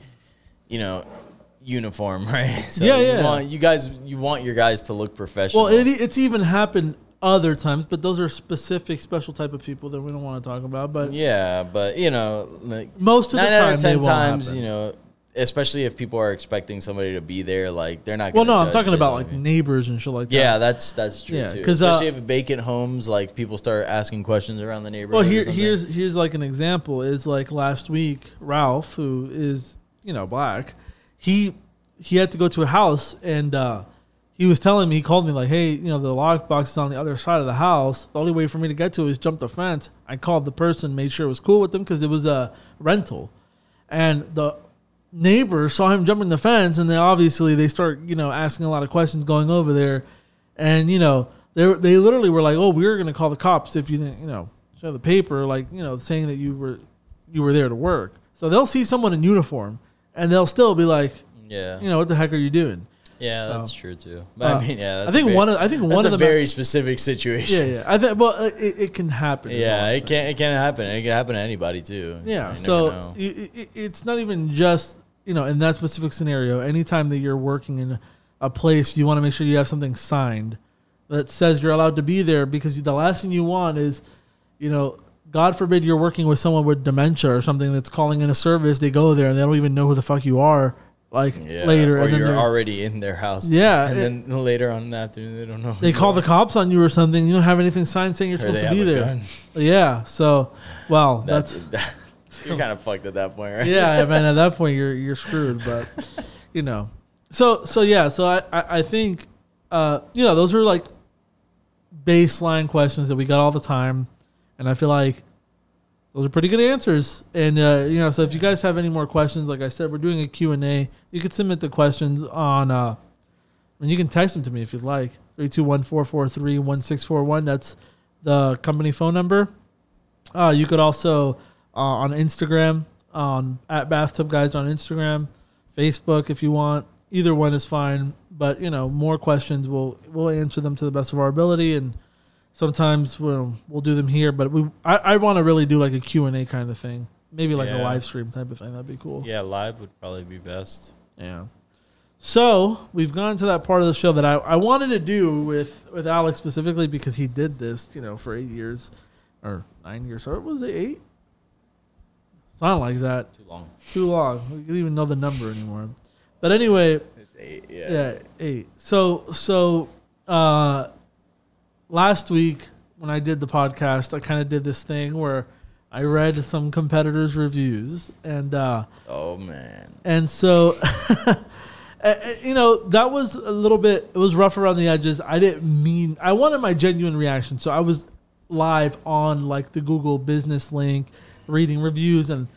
you know, uniform, right? So Yeah, you yeah. want- you guys, you want your guys to look professional. Well, it, it's even happened other times, but those are specific, special type of people that we don't want to talk about. But yeah, but you know, like most of the time, out of ten times, happen. you know, especially if people are expecting somebody to be there, like they're not. Well, no, I'm talking about like anything. neighbors and shit like that. Yeah, that's that's true Yeah, too. 'cause, uh, Especially if vacant homes, like people start asking questions around the neighborhood. Well, here, here's here's like an example. Is like last week, Ralph, who is you know black, he he had to go to a house and uh, he was telling me he called me like, hey, you know the lockbox is on the other side of the house. The only way for me to get to it is jump the fence. I called the person, made sure it was cool with them because it was a rental, and the neighbor saw him jumping the fence, and then obviously they start you know asking a lot of questions going over there, and you know they they literally were like, oh, we were gonna call the cops if you didn't you know show the paper like you know saying that you were you were there to work. So they'll see someone in uniform, and they'll still be like, yeah, you know, what the heck are you doing? Yeah, that's Oh. true too. But Uh, I mean, yeah, I think very, one of I think one of them. very specific situations. yeah, yeah. I think well, uh, it, it can happen. Yeah, it can it can happen. It can happen to anybody too. Yeah. never So know. i i it's not even just you know in that specific scenario. Anytime that you're working in a place, you want to make sure you have something signed that says you're allowed to be there because the last thing you want is, you know. God forbid you're working with someone with dementia or something that's calling in a service. They go there and they don't even know who the fuck you are. Like yeah, later, or and then you're already in their house. Yeah, and it- then later on in the afternoon, they don't know. they call are. the cops on you or something. You don't have anything signed saying you're Or supposed to be there. gun. Yeah. So, well, that's That's, you're kind of fucked at that point, right? yeah, man. At that point, you're you're screwed. But you know, so so yeah. So I I, I think uh you know those are like baseline questions that we got all the time, and I feel like those are pretty good answers. And uh, you know, so if you guys have any more questions, like I said, we're doing a Q and A. You can submit the questions on. uh and you can text them to me if you'd like. 321-443-1641. That's the company phone number. Uh, you could also uh, on Instagram on at bathtub guys on Instagram, Facebook if you want. Either one is fine, but you know more questions we'll we'll answer them to the best of our ability, and sometimes we'll we'll do them here. But we I, I want to really do like a Q and A kind of thing, maybe like a Yeah. live stream type of thing. That'd be cool. Yeah, live would probably be best. Yeah. So we've gone to that part of the show that I, I wanted to do with, with Alex specifically because he did this, you know, for eight years or nine years. Or was it eight? Not like that. Too long. Too long. We don't even know the number anymore. But anyway, It's eight. Yeah. yeah, eight. So so uh, last week when I did the podcast, I kind of did this thing where I read some competitors' reviews and. Uh, Oh man. and so, you know, that was a little bit, it was rough around the edges. I didn't mean, I wanted my genuine reaction. So I was live on like the Google business link, reading reviews, and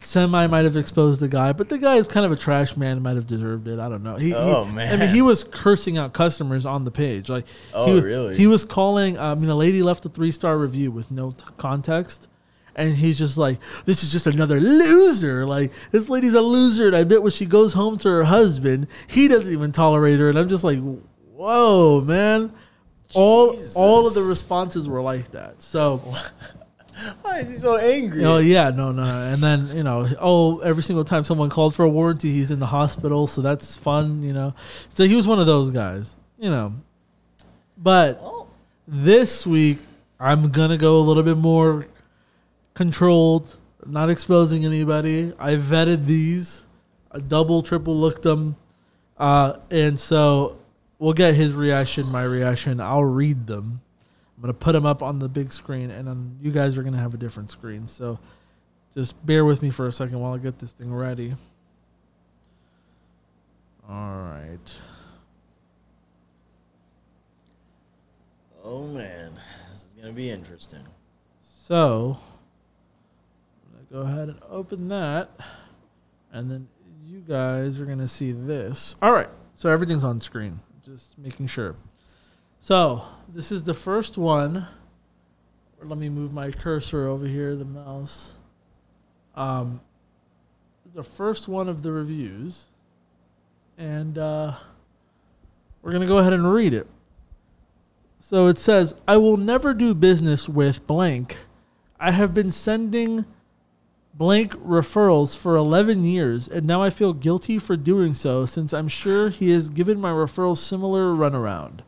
semi might have exposed the guy, but the guy is kind of a trash man, might have deserved it. I don't know. He, he- Oh, I mean, he was cursing out customers on the page. Like, he, Oh, wa- really? He was calling, I mean, a lady left a three star review with no t- context. And he's just like, this is just another loser. Like, this lady's a loser. And I bet when she goes home to her husband, he doesn't even tolerate her. And I'm just like, whoa, man. All all of the responses were like that. So, Why is he so angry? oh yeah, no, no. And then you know, oh, every single time someone called for a warranty, he's in the hospital. So that's fun, you know. So he was one of those guys, you know. But Well, this week, I'm gonna go a little bit more controlled, not exposing anybody. I vetted these, I double, triple looked them, uh, and so we'll get his reaction, my reaction. I'll read them. I'm gonna put them up on the big screen, and then you guys are gonna have a different screen. So just bear with me for a second while I get this thing ready. All right. oh man, this is gonna be interesting. So I'm gonna go ahead and open that, and then you guys are gonna see this. All right, so everything's on screen. Just making sure. So this is the first one. Let me move my cursor over here, the mouse. Um, the first one of the reviews, and uh, we're gonna go ahead and read it. So it says, I will never do business with blank. I have been sending blank referrals for 11 years, and now I feel guilty for doing so since I'm sure he has given my referrals similar runaround.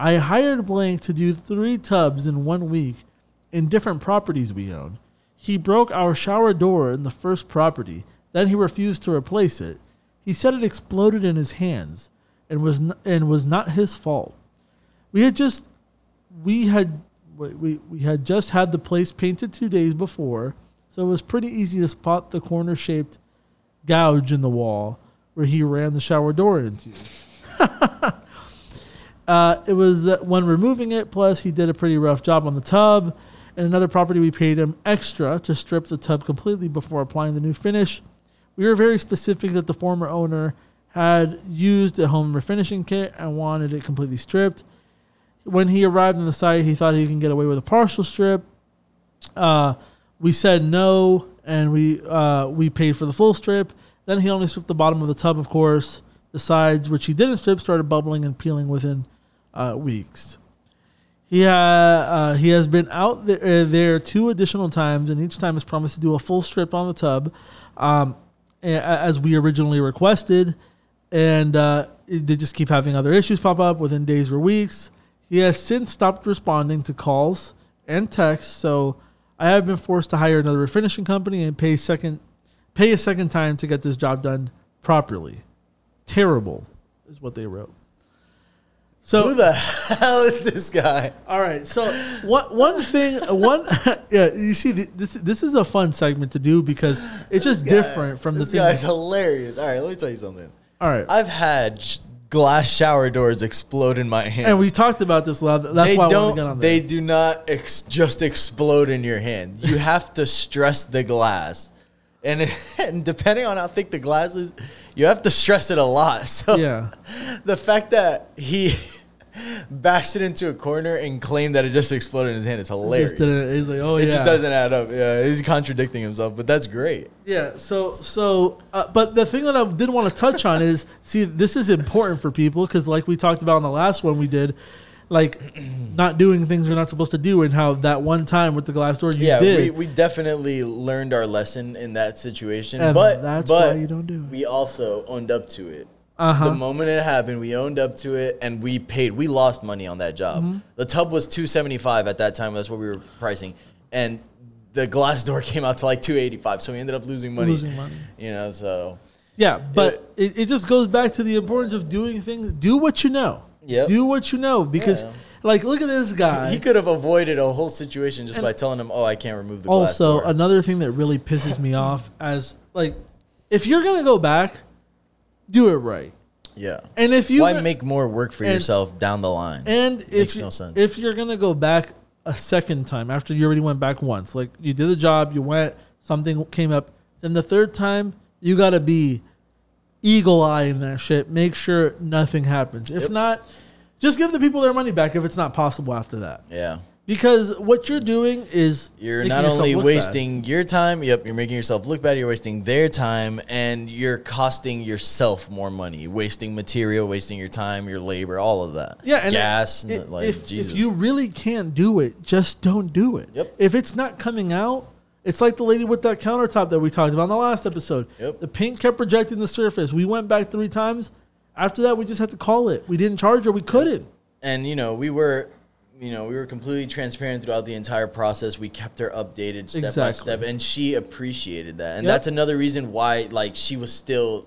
I hired blank to do three tubs in one week in different properties we own. He broke our shower door in the first property, Then he refused to replace it. He said it exploded in his hands and was n- and was not his fault. We had just we had we, we had just had the place painted two days before, so it was pretty easy to spot the corner shaped gouge in the wall where he ran the shower door into. uh, it was that when removing it, plus he did a pretty rough job on the tub. And another property, we paid him extra to strip the tub completely before applying the new finish. We were very specific that the former owner had used a home refinishing kit and wanted it completely stripped. When he arrived on the site, he thought he can get away with a partial strip. Uh, we said no, and we uh, we paid for the full strip. Then he only stripped the bottom of the tub, of course. The sides, which he didn't strip, started bubbling and peeling within uh, weeks. He, ha- uh, he has been out there, uh, there two additional times, and each time has promised to do a full strip on the tub, um, as we originally requested. And uh, they just keep having other issues pop up within days or weeks. He has since stopped responding to calls and texts, so I have been forced to hire another refinishing company and pay second, pay a second time to get this job done properly. Terrible, is what they wrote. So Who the hell is this guy? all right. So one one thing, one yeah. You see, this this is a fun segment to do because it's just Guy- different from the this thing. guy's hilarious. All right, let me tell you something. all right, I've had sh- glass shower doors explode in my hands. and we talked about this a lot. That's they why don't. to get on there. They do not ex- just explode in your hand. You have to stress the glass, and, and depending on how thick the glass is, you have to stress it a lot. So yeah, the fact that he bashed it into a corner and claimed that it just exploded in his hand is hilarious. He's like, oh it yeah, just doesn't add up. Yeah, he's contradicting himself, but that's great. Yeah. So so, uh, but the thing that I did want to touch on is, see, this is important for people because, like we talked about in the last one we did, like not doing things you're not supposed to do, and how that one time with the glass door you yeah, did. we, we definitely learned our lesson in that situation, And but that's but why you don't do it. we also owned up to it. Uh-huh. The moment it happened, we owned up to it and we paid. We lost money on that job. Mm-hmm. The tub was two seventy five at that time. That's what we were pricing, and the glass door came out to like two eighty five. So we ended up losing money. Losing money. You know, so Yeah, but it, it just goes back to the importance of doing things. Do what you know. Yep. Do what you know because, Yeah. like, look at this guy. he could have avoided a whole situation just And- by telling him, "Oh, I can't remove the glass also, another thing that really pisses me off as like, if you're gonna go back, do it right. yeah. And if you Why make more work for and- yourself down the line? and if Makes you, no sense. if you're gonna go back a second time after you already went back once, like you did the job, you went, something came up, then the third time you gotta be eagle eye in that shit. Make sure nothing happens. If Yep. not, just give the people their money back if it's not possible after that. yeah. Because what you're doing is You're not only wasting your time, yep, you're making yourself look bad, you're wasting their time, and you're costing yourself more money, wasting material, wasting your time, your labor, all of that. Yeah, and gas, it- and like if, Jesus. if you really can't do it, just don't do it. Yep. If it's not coming out, it's like the lady with that countertop that we talked about in the last episode. Yep. The paint kept projecting the surface. We went back three times. After that, we just had to call it. We didn't charge her. We couldn't. and you know, we were you know, we were completely transparent throughout the entire process. We kept her updated step by step, and she appreciated that. And Yep. that's another reason why, like, she was still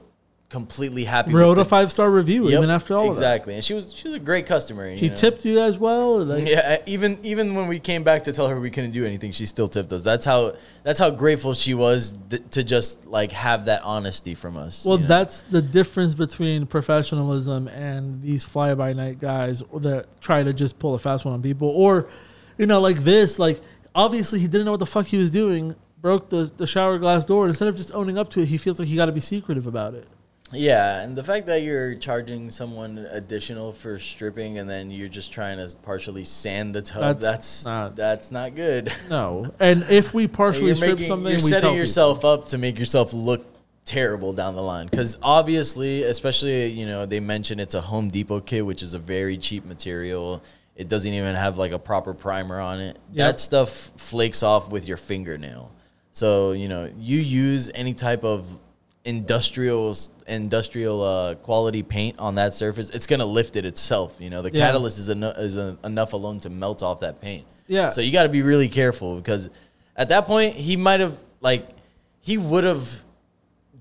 completely happy. Wrote a five star review Yep, even after all that. exactly. And she was she was a great customer. you She know? tipped you as well. Like, Yeah, even even when we came back to tell her we couldn't do anything, she still tipped us. That's how that's how grateful she was th- to just like have that honesty from us. Well, you know? that's the difference between professionalism and these fly by night guys that try to just pull a fast one on people. Or, you know, like this, like obviously he didn't know what the fuck he was doing, broke the, the shower glass door. Instead of just owning up to it, he feels like he got to be secretive about it. Yeah, and the fact that you're charging someone additional for stripping and then you're just trying to partially sand the tub, That's that's not- that's not good. No. And if we partially you're strip making, something, you're setting people. yourself up to make yourself look terrible down the line because obviously especially you know they mention it's a home depot kit which is a very cheap material it doesn't even have like a proper primer on it Yep. that stuff flakes off with your fingernail so you know you use any type of industrial industrial uh, quality paint on that surface it's going to lift it itself you know the Yeah. catalyst is, eno- is a, enough alone to melt off that paint Yeah. so you got to be really careful because at that point he might have like he would have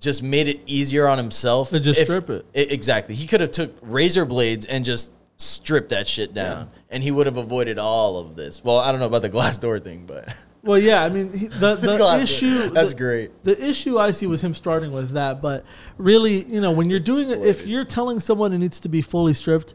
just made it easier on himself. To just if- strip it. I- exactly. He could have took razor blades and just stripped that shit down, and he would have avoided all of this. Well, I don't know about the glass door thing, but Well, yeah, I mean he, the the issue that's the- great. The issue I see was him starting with that, but really, you know, when you're doing it, if you're telling someone it needs to be fully stripped,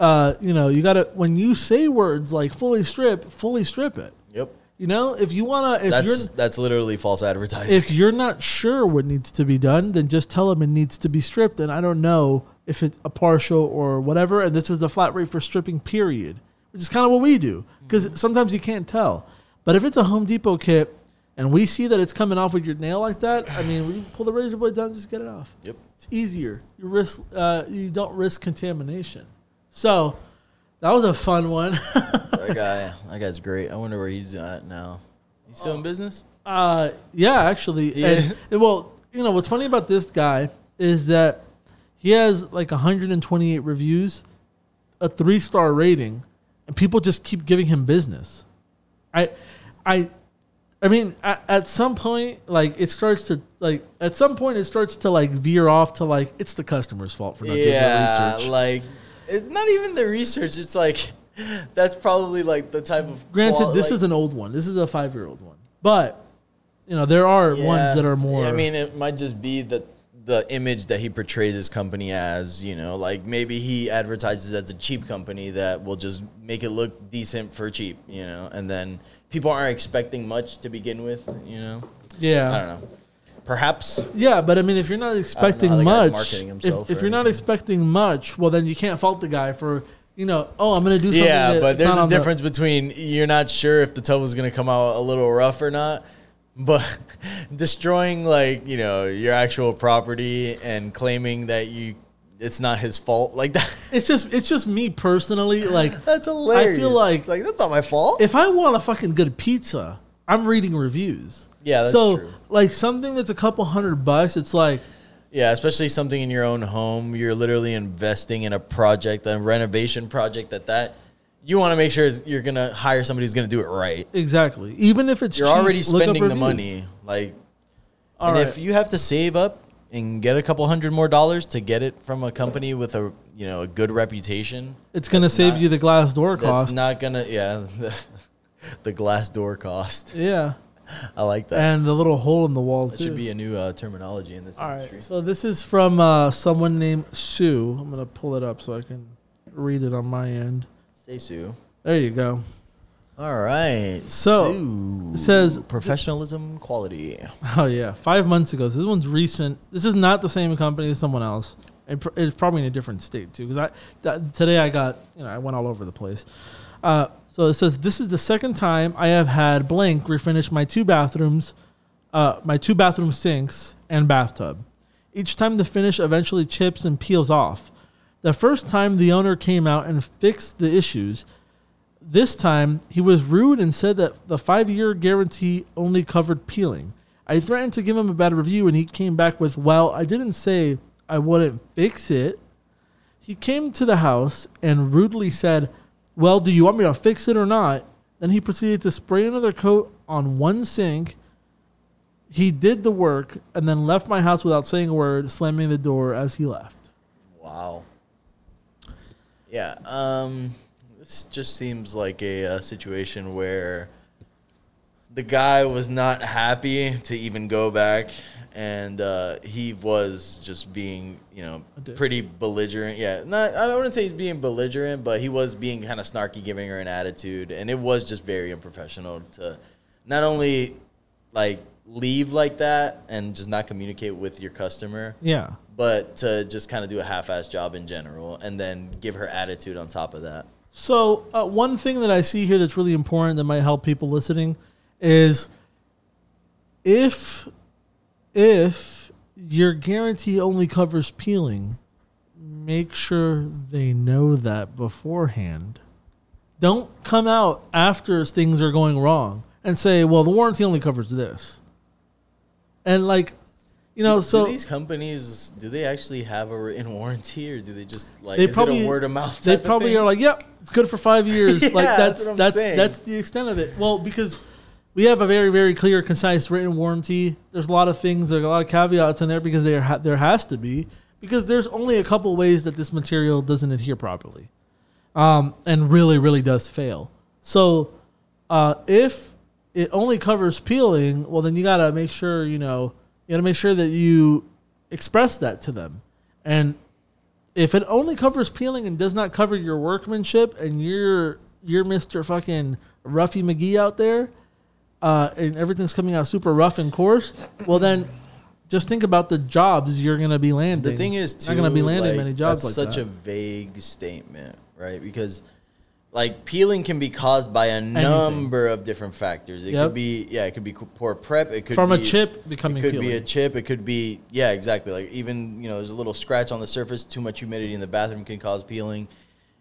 uh, you know, you gotta when you say words like fully strip, fully strip it. yep. You know, if you wanna, if That's you're that's literally false advertising. if you're not sure what needs to be done, then just tell them it needs to be stripped. And I don't know if it's a partial or whatever. And this is the flat rate for stripping, period, which is kind of what we do because sometimes you can't tell. But if it's a Home Depot kit and we see that it's coming off with your nail like that, I mean, we pull the razor blade down, just get it off. yep. It's easier. You risk, uh, you don't risk contamination. So that was a fun one. that guy, that guy's great. I wonder where he's at now. He's still in business. Uh, yeah, actually. Yeah. And, well, you know what's funny about this guy is that he has like 128 reviews, a three star rating, and people just keep giving him business. I, I, I mean, at, at some point, like it starts to like at some point it starts to like veer off to like it's the customer's fault for not doing Yeah, the research. like it's not even the research. It's like that's probably like the type of. Granted, qual- this like- is an old one. This is a five year old one, but you know there are Yeah. ones that are more. I mean, it might just be the the image that he portrays his company as. You know, like maybe he advertises as a cheap company that will just make it look decent for cheap. You know, and then people aren't expecting much to begin with. You know, yeah, I don't know. Perhaps Yeah, but I mean, if you're not expecting guy's much, marketing if, himself if you're not expecting much, well, then you can't fault the guy for, you know, oh, I'm going to do something. Yeah, but there's a on the- difference between you're not sure if the tub was going to come out a little rough or not, but destroying like you know your actual property and claiming that you it's not his fault like that. It's just, it's just me personally. Like, That's hilarious. I feel like like that's not my fault. if I want a fucking good pizza, I'm reading reviews. Yeah, that's so true. like something that's a couple hundred bucks, it's like, yeah, especially something in your own home, you're literally investing in a project, a renovation project that that you want to make sure you're going to hire somebody who's going to do it right. exactly. Even if it's You're cheap, already spending the money. Like All and right. if you have to save up and get a couple hundred more dollars to get it from a company with a you know a good reputation, it's going to save not- you the glass door cost. not gonna yeah the glass door cost. yeah. I like that. And the little hole in the wall, that too. should be a new uh, terminology in this All industry. right. So this is from uh, someone named Sue. I'm gonna pull it up so I can read it on my end. Say Sue. There you go. All right. So, Sue. it says- professionalism quality. Oh yeah, five months ago. So this one's recent. This is not the same company as someone else. It pr- it's probably in a different state too. Because I that, today I got you know I went all over the place. Uh, so it says this is the second time I have had blank refinish my two bathrooms, uh, my two bathroom sinks and bathtub. Each time the finish eventually chips and peels off. The first time the owner came out and fixed the issues. This time, he was rude and said that the five year guarantee only covered peeling. I threatened to give him a bad review, and he came back with, Well, I didn't say I wouldn't fix it. He came to the house and rudely said, Well, do you want me to fix it or not? Then he proceeded to spray another coat on one sink. He did the work and then left my house without saying a word, slamming the door as he left. Wow. Yeah. Um, this just seems like a, uh situation where the guy was not happy to even go back, and uh, he was just being, you know, pretty belligerent. Yeah, not I wouldn't say he's being belligerent, but he was being kind of snarky, giving her an attitude, and it was just very unprofessional to not only like leave like that and just not communicate with your customer Yeah. But to just kind of do a half-ass job in general and then give her attitude on top of that. So uh, one thing that I see here that's really important that might help people listening is if if your guarantee only covers peeling, make sure they know that beforehand. Don't come out after things are going wrong and say, "Well, the warranty only covers this." And like, you know, do, so do these companies do they actually have a written warranty or do they just like They probably- word of mouth? they probably are like, "Yep, it's good for five years." Yeah, like that's that's that's that's the extent of it. Well, because we have a very very clear, concise written warranty. There's a lot of things, there's a lot of caveats in there because there ha- there has to be because there's only a couple ways that this material doesn't adhere properly, um, and really really does fail. So uh, if it only covers peeling, well then you gotta make sure you know you gotta make sure that you express that to them, and if it only covers peeling and does not cover your workmanship, and you're you're Mister fucking Ruffy McGee out there, uh, and everything's coming out super rough and coarse, well then. Just think about the jobs you're gonna be landing. The thing is, too, You're not gonna be landing like, many jobs that's like such that. a vague statement, right? Because like peeling can be caused by a number of different factors. It Yep. could be yeah, it could be poor prep. It could be From a chip becoming It could be a chip. It could be yeah, exactly. Like even you know, there's a little scratch on the surface. Too much humidity in the bathroom can cause peeling.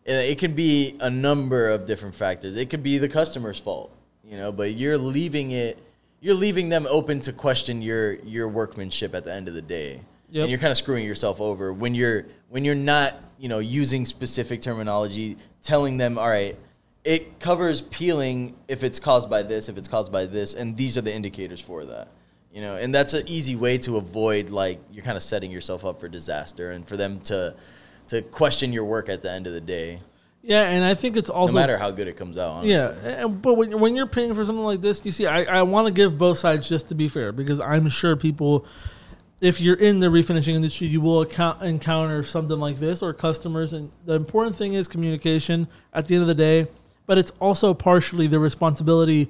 And It can be a number of different factors. It could be the customer's fault, you know. But you're leaving it. You're leaving them open to question your your workmanship at the end of the day Yep. and you're kind of screwing yourself over when you're when you're not you know using specific terminology telling them all right it covers peeling if it's caused by this if it's caused by this and these are the indicators for that you know and that's an easy way to avoid like you're kind of setting yourself up for disaster and for them to to question your work at the end of the day yeah, and I think it's also no matter how good it comes out honestly. Yeah, and, but when, when you're paying for something like this, you see, I, I want to give both sides just to be fair because I'm sure people, if you're in the refinishing industry, you will account, encounter something like this or customers. And the important thing is communication at the end of the day, but it's also partially the responsibility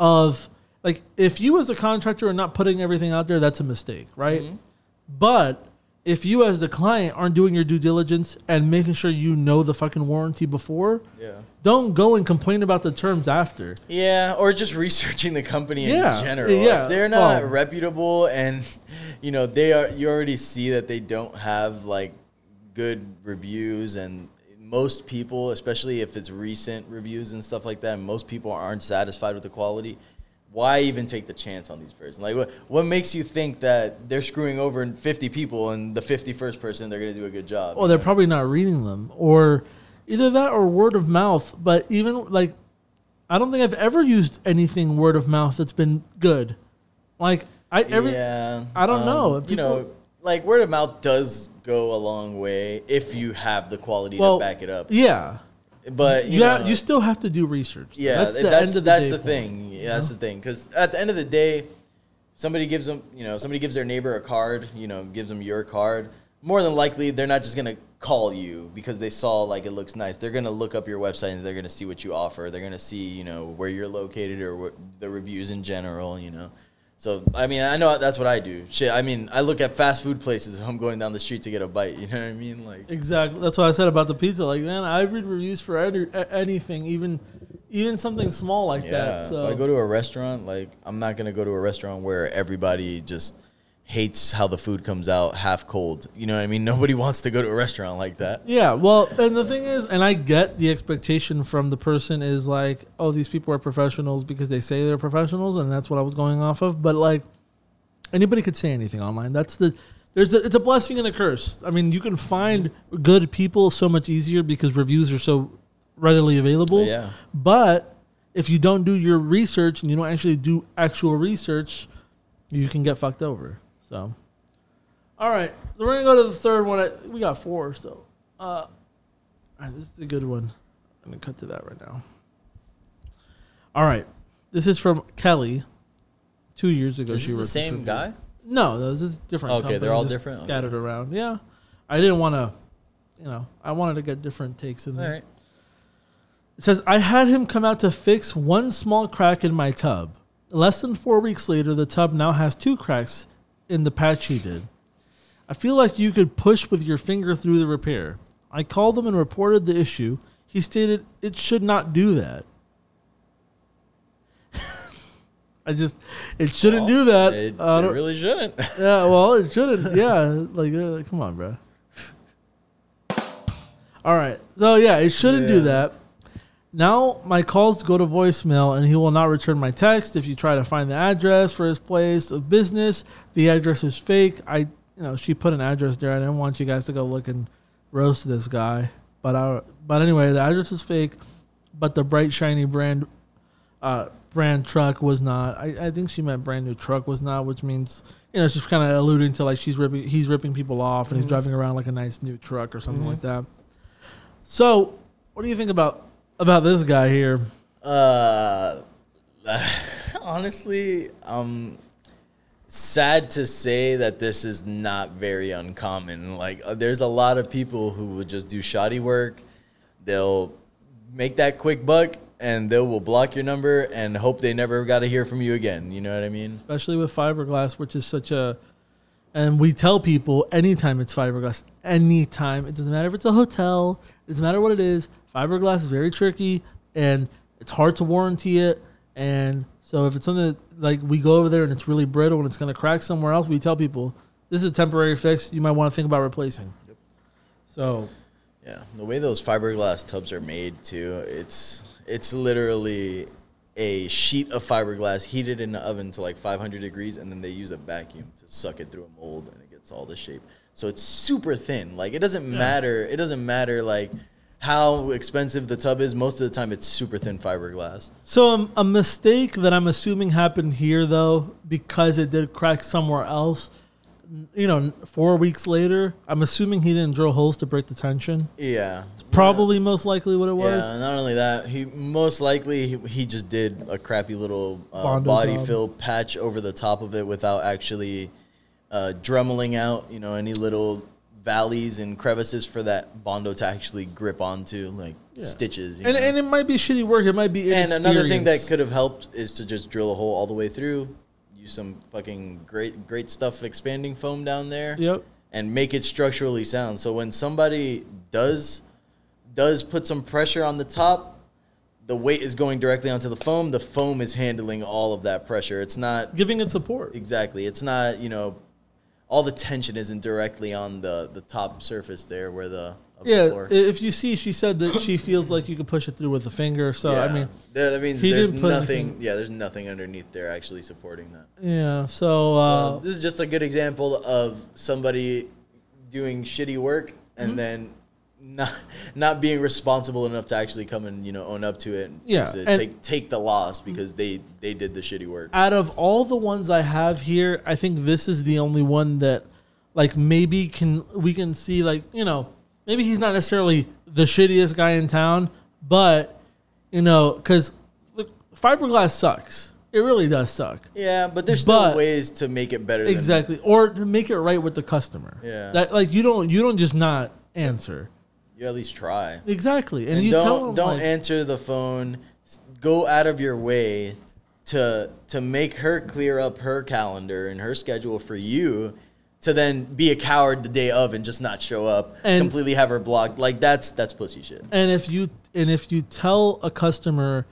of, like, if you as a contractor are not putting everything out there, that's a mistake, right? Mm-hmm. But if you as the client aren't doing your due diligence and making sure you know the fucking warranty before, yeah don't go and complain about the terms after. Yeah, or just researching the company Yeah, in general. yeah, If they're not well- reputable and you know, they are you already see that they don't have like good reviews and most people, especially if it's recent reviews and stuff like that, most people aren't satisfied with the quality. Why even take the chance on these persons? Like, what, what makes you think that they're screwing over 50 people and the 51st person they're going to do a good job? Well, they're probably not reading them, or either that or word of mouth. But even like, I don't think I've ever used anything word of mouth that's been good. Like I every yeah, I don't know. Um, you know, like word of mouth does go a long way if you have the quality well, to back it up. Yeah, But you, you, know, ha- you still have to do research. yeah, that's the that's, end of the, that's the thing. Yeah, that's know? the thing. Because at the end of the day, somebody gives them, you know, somebody gives their neighbor a card. You know, gives them your card. More than likely, they're not just gonna call you because they saw like it looks nice. They're gonna look up your website and they're gonna see what you offer. They're gonna see, you know, where you're located or what the reviews in general. You know. So I mean, I know that's what I do. Shit, I mean, I look at fast food places if I'm going down the street to get a bite. You know what I mean? Like, Exactly. That's what I said about the pizza. Like, man, I read reviews for any, anything, even even something small like yeah. that. So if I go to a restaurant, like, I'm not gonna go to a restaurant where everybody just hates how the food comes out half cold. You know what I mean? Nobody wants to go to a restaurant like that. Yeah, well, and the thing is, and I get the expectation from the person is like, oh, these people are professionals because they say they're professionals, and that's what I was going off of. But like, anybody could say anything online. That's the there's a, it's a blessing and a curse. I mean, you can find good people so much easier because reviews are so readily available. Yeah. But if you don't do your research and you don't actually do actual research, you can get fucked over. So, all right. So we're gonna go to the third one. We got four. So, uh, all right, this is a good one. I'm gonna cut to that right now. All right. This is from Kelly. Two years ago, Is she this the same guy? No, those is different. Okay, they're all different? Okay. scattered around. Yeah, I didn't want to. You know, I wanted to get different takes in All there. right. It says, I had him come out to fix one small crack in my tub. Less than four weeks later, the tub now has two cracks in the patch he did. I feel like you could push with your finger through the repair. I called him and reported the issue. He stated it should not do that. I just, it shouldn't do that. It, Uh, it really shouldn't. yeah, well, it shouldn't. Yeah, like, uh, come on, bro. All right, so yeah, it shouldn't do that. Now my calls go to voicemail, and he will not return my text. If you try to find the address for his place of business, the address is fake. I, you know, she put an address there. I didn't want you guys to go look and roast this guy, but I, but anyway, the address is fake. But the bright shiny brand uh, brand truck was not. I, I think she meant brand new truck was not, which means you know she's kind of alluding to like she's ripping he's ripping people off and he's mm-hmm. driving around like a nice new truck or something mm-hmm. like that. So, what do you think about about this guy here? Uh, honestly, um, sad to say that this is not very uncommon. Like, uh, there's a lot of people who would just do shoddy work. They'll make that quick buck, and they will block your number and hope they never got to hear from you again. You know what I mean? especially with fiberglass, which is such a. And we tell people anytime it's fiberglass, anytime it doesn't matter if it's a hotel, it doesn't matter what it is. Fiberglass is very tricky and it's hard to warranty it. And so if it's something that, like we go over there and it's really brittle and it's going to crack somewhere else, we tell people this is a temporary fix. You might want to think about replacing. Yep. So Yeah, the way those fiberglass tubs are made too, it's it's literally a sheet of fiberglass heated in the oven to like 500 degrees, and then they use a vacuum to suck it through a mold, and it gets all the shape. So it's super thin. Like it doesn't matter. It doesn't matter like how expensive the tub is. Most of the time, it's super thin fiberglass. So um, a mistake that I'm assuming happened here, though, because it did crack somewhere else. You know, four weeks later, I'm assuming he didn't drill holes to break the tension. Yeah, Probably most likely what it was. Yeah, not only that, he most likely he, he just did a crappy little uh, body job. fill patch over the top of it without actually uh, dremeling out, you know, any little valleys and crevices for that bondo to actually grip onto, like stitches. You And, know? and it might be shitty work. It might be And another thing that could have helped is to just drill a hole all the way through, use some fucking great great stuff expanding foam down there Yep. and make it structurally sound. So when somebody does does put some pressure on the top, the weight is going directly onto the foam. The foam is handling all of that pressure. It's not Giving it support. exactly. It's not you know, all the tension isn't directly on the the top surface there where the the Yeah. floor. If you see, she said that she feels like you could push it through with a finger. So I mean, That- that means he there's nothing. anything- Yeah, there's nothing underneath there actually supporting that. yeah. So uh, Uh, this is just a good example of somebody doing shitty work and Mm-hmm. then not not being responsible enough to actually come and you know own up to it and Yeah, it. and- take take the loss because they they did the shitty work. out of all the ones I have here, I think this is the only one that, like, maybe can we can see like you know maybe he's not necessarily the shittiest guy in town, but you know because fiberglass sucks. It really does suck. Yeah, but there's still But- ways to make it better. Than, Exactly, or to make it right with the customer. Yeah. that like you don't you don't just not answer. You at least try. Exactly, and, And you don't don't like, answer the phone. Go out of your way to to make her clear up her calendar and her schedule for you. To then be a coward the day of and just not show up, And- completely have her blocked. Like that's that's pussy shit. And if you and if you tell a customer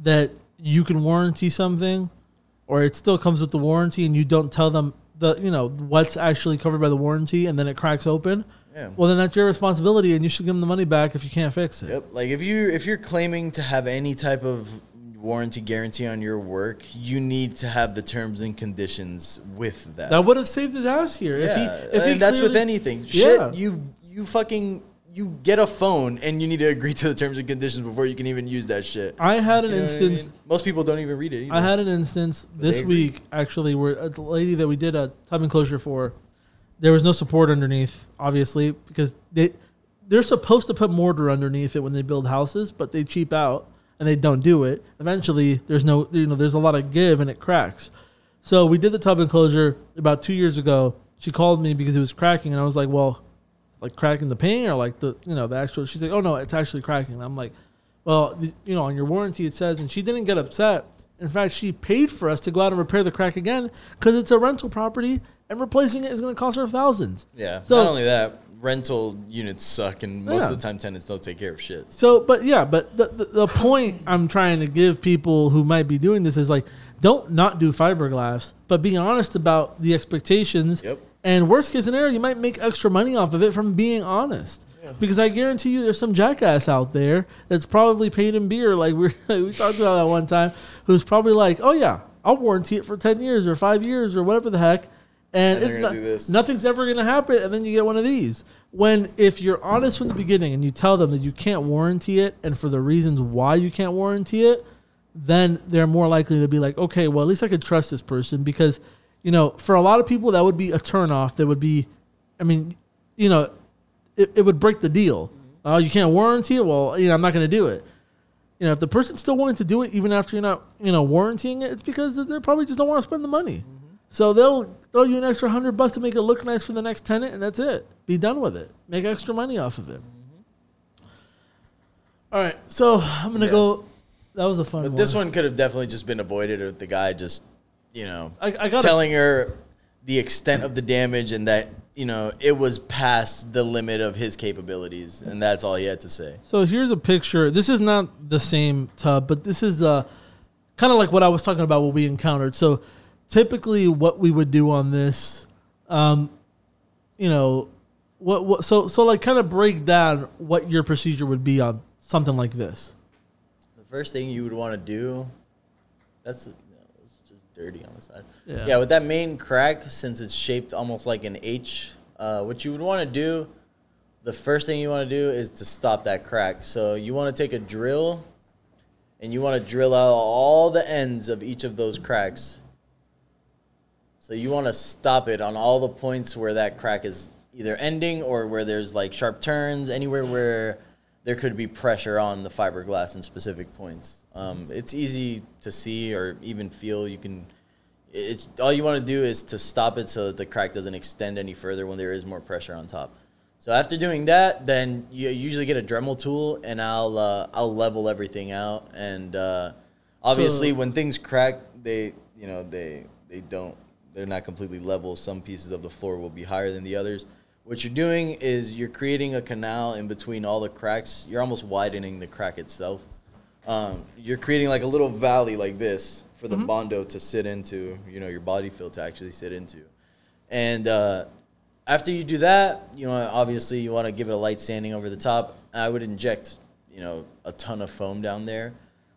that you can warranty something, or it still comes with the warranty, and you don't tell them the you know what's actually covered by the warranty, and then it cracks open, Yeah. well then that's your responsibility, and you should give them the money back if you can't fix it. Yep. Like if you if you're claiming to have any type of warranty guarantee on your work, you need to have the terms and conditions with that. That would have saved his ass here. yeah. If he, if he and that's with anything. Yeah. Shit, you you fucking you get a phone and you need to agree to the terms and conditions before you can even use that shit. I had an You know what I instance. mean? Most people don't even read it. Either. I had an instance this week actually where a lady that we did a tub enclosure for, there was no support underneath, obviously, because they they're supposed to put mortar underneath it when they build houses, but they cheap out and they don't do it. Eventually, there's no you know there's a lot of give and it cracks. So we did the tub enclosure about two years ago. She called me because it was cracking, and I was like, well, like cracking the paint or like the you know the actual. She's like, oh no, it's actually cracking. And I'm like, well, you know, on your warranty it says, and she didn't get upset. In fact, she paid for us to go out and repair the crack again because it's a rental property and replacing it is going to cost her thousands. yeah. So- Not only that, rental units suck, and most Yeah. of the time tenants don't take care of shit. So, but yeah, but the, the, the point I'm trying to give people who might be doing this is like, don't not do fiberglass, but be honest about the expectations. Yep. And worst case scenario, you might make extra money off of it from being honest. Because I guarantee you, there's some jackass out there that's probably paid in beer, like we we talked about that one time, who's probably like, oh yeah, I'll warranty it for ten years or five years or whatever the heck, and, And it- gonna do this. nothing's ever going to happen and then you get one of these when if you're honest from the beginning and you tell them that you can't warranty it and for the reasons why you can't warranty it then they're more likely to be like, okay, well, at least I could trust this person because, you know, for a lot of people, that would be a turnoff. That would be, I mean, you know, it, it would break the deal. Oh, you can't warranty it? Well, you know, I'm not going to do it. You know, if the person's still willing to do it, even after you're not, you know, warranting it, it's because they probably just don't want to spend the money. So they'll throw you an extra hundred bucks to make it look nice for the next tenant, and that's it. Be done with it. Make extra money off of it. All right, so I'm gonna Yeah. go. That was a fun But one. this one could have definitely just been avoided with the guy just, you know, I, I got telling her the extent of the damage and that, you know, it was past the limit of his capabilities. And that's all he had to say. So here's a picture. This is not the same tub, but this is uh, kind of like what I was talking about what we encountered. So typically, what we would do on this, um, you know, what, what so so like kind of break down what your procedure would be on something like this. The first thing you would want to do, that's no, it's just dirty on the side. Yeah. Yeah. with that main crack, since it's shaped almost like an H, uh, what you would want to do, the first thing you want to do is to stop that crack. So you want to take a drill, and you want to drill out all the ends of each of those cracks. So you want to stop it on all the points where that crack is either ending or where there's like sharp turns, anywhere where there could be pressure on the fiberglass in specific points. Um, it's easy to see or even feel. You can. It's all you want to do is to stop it so that the crack doesn't extend any further when there is more pressure on top. So after doing that, then you usually get a Dremel tool, and I'll uh, I'll level everything out. And uh, obviously, So- when things crack, they you know they they don't they're not completely level. Some pieces of the floor will be higher than the others. What you're doing is you're creating a canal in between all the cracks. You're almost widening the crack itself. Um, you're creating like a little valley like this for the bondo to sit into. You know, your body fill to actually sit into. And uh, after you do that, you know, obviously you want to give it a light sanding over the top. I would inject, you know, a ton of foam down there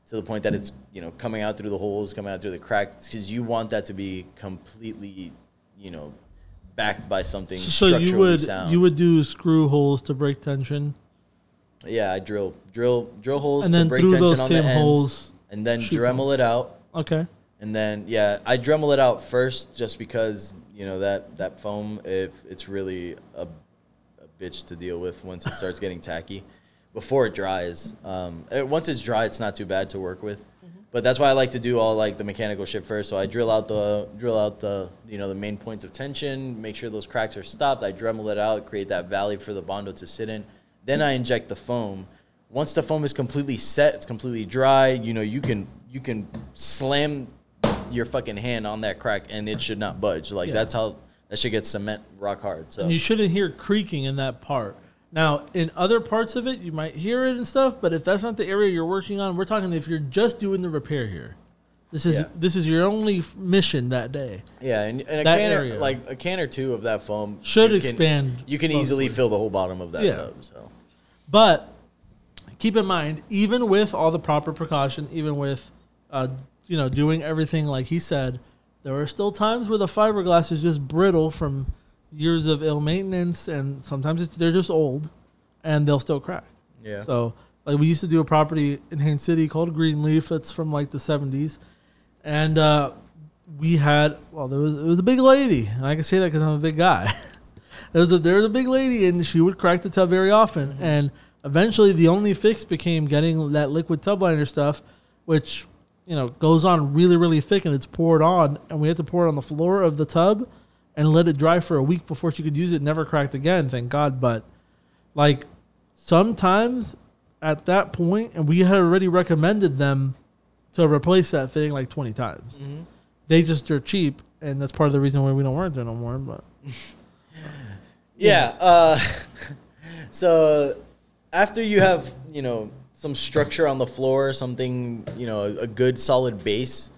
to the point that it's, you know, coming out through the holes, coming out through the cracks, because you want that to be completely, you know, backed by something So you would sound. you would do screw holes to break tension, yeah, I drill, drill, drill holes and to then break through tension those on same the ends, holes. and then Dremel it out. Okay. And then yeah, I Dremel it out first just because you know that that foam if it's really a, a bitch to deal with once it starts getting tacky before it dries. Um, eh, once it's dry, it's not too bad to work with. But that's why I like to do all like the mechanical shit first. So I drill out the drill out the you know the main points of tension, make sure those cracks are stopped. I Dremel it out, create that valley for the bondo to sit in. Then I inject the foam. Once the foam is completely set, it's completely dry. You know you can you can slam your fucking hand on that crack and it should not budge. Like Yeah. that's how that should get cement rock hard. So And you shouldn't hear creaking in that part. Now, in other parts of it, you might hear it and stuff, but if that's not the area you're working on, we're talking if you're just doing the repair here. This is Yeah. this is your only f- mission that day. yeah, and, and a That can area. or, like a can or two of that foam Should you can- expand You can easily fill the whole bottom of that Yeah. tub. So But keep in mind, even with all the proper precaution, even with uh, you know doing everything like he said, there are still times where the fiberglass is just brittle from years of ill maintenance, and sometimes it's, they're just old, and they'll still crack. yeah, So like we used to do a property in Haines City called Greenleaf that's from like the seventies, and uh, we had well there was it was a big lady, and I can say that because I'm a big guy. there was a, there was a big lady, and she would crack the tub very often, and eventually the only fix became getting that liquid tub liner stuff, which you know goes on really really thick and it's poured on, and we had to pour it on the floor of the tub. And let it dry for a week before she could use it. Never cracked again, thank God. But like sometimes at that point, and we had already recommended them to replace that thing like 20 times. They just are cheap, and that's part of the reason why we don't work there no more. But yeah. Uh, so after you have you know some structure on the floor, something you know a, a good solid base.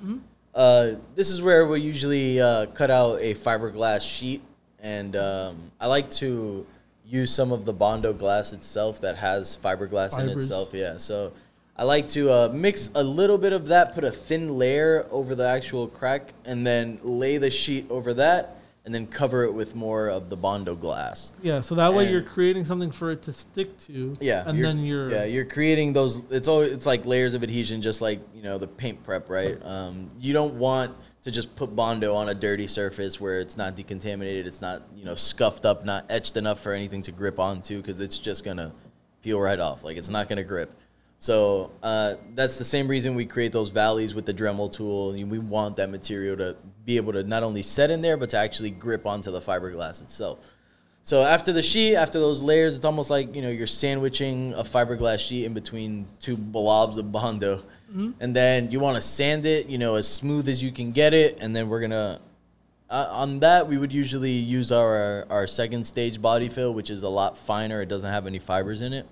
Uh, this is where we usually uh, cut out a fiberglass sheet, and um, I like to use some of the Bondo glass itself that has fiberglass in itself. Yeah, so I like to uh, mix a little bit of that, put a thin layer over the actual crack, and then lay the sheet over that, and then cover it with more of the Bondo glass. Yeah, so that way you're creating something for it to stick to. Yeah, and then you're yeah you're creating those. It's always it's like layers of adhesion, just like you know the paint prep, right? Um, you don't want to just put bondo on a dirty surface where it's not decontaminated, it's not you know scuffed up, not etched enough for anything to grip onto, because it's just gonna peel right off. Like it's not gonna grip. So uh, that's the same reason we create those valleys with the Dremel tool. We want that material to be able to not only set in there, but to actually grip onto the fiberglass itself. So after the sheet, after those layers, it's almost like you know you're sandwiching a fiberglass sheet in between two blobs of bondo, and then you want to sand it, you know, as smooth as you can get it, and then we're gonna. Uh, on that, we would usually use our our second stage body fill, which is a lot finer. It doesn't have any fibers in it,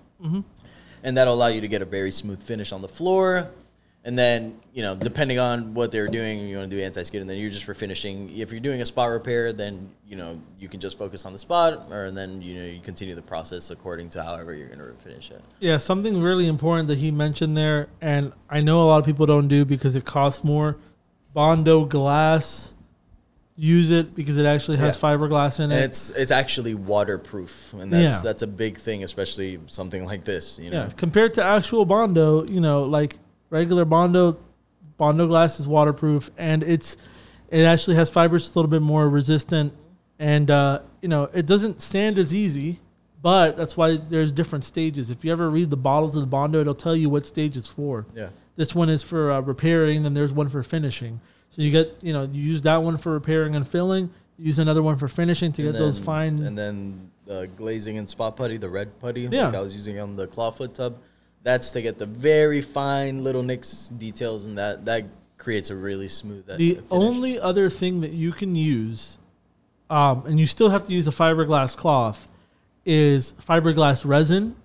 and that'll allow you to get a very smooth finish on the floor. And then, you know, depending on what they're doing, you want to do anti-skid, and then you're just for finishing. If you're doing a spot repair, then you know you can just focus on the spot, or then you know you continue the process according to however you're going to finish it. Yeah, something really important that he mentioned there, and I know a lot of people don't do because it costs more. Bondo glass, use it because it actually has Yeah. fiberglass in it. And it's it's actually waterproof, and that's Yeah. that's a big thing, especially something like this. You know, yeah, compared to actual Bondo, you know, like regular Bondo, Bondo glass is waterproof, and it's it actually has fibers it's a little bit more resistant, and uh, you know it doesn't sand as easy, but that's why there's different stages. If you ever read the bottles of the Bondo, it'll tell you what stage it's for. yeah. This one is for uh, repairing, then there's one for finishing. So you get, you know, you use that one for repairing and filling. You use another one for finishing to get And those then- fine. And then the glazing and spot putty, the red putty, Yeah. like I was using on the clawfoot tub, that's to get the very fine little nicks details, and that that creates a really smooth. uh, the finish. only other thing that you can use, um, and you still have to use a fiberglass cloth, is fiberglass resin.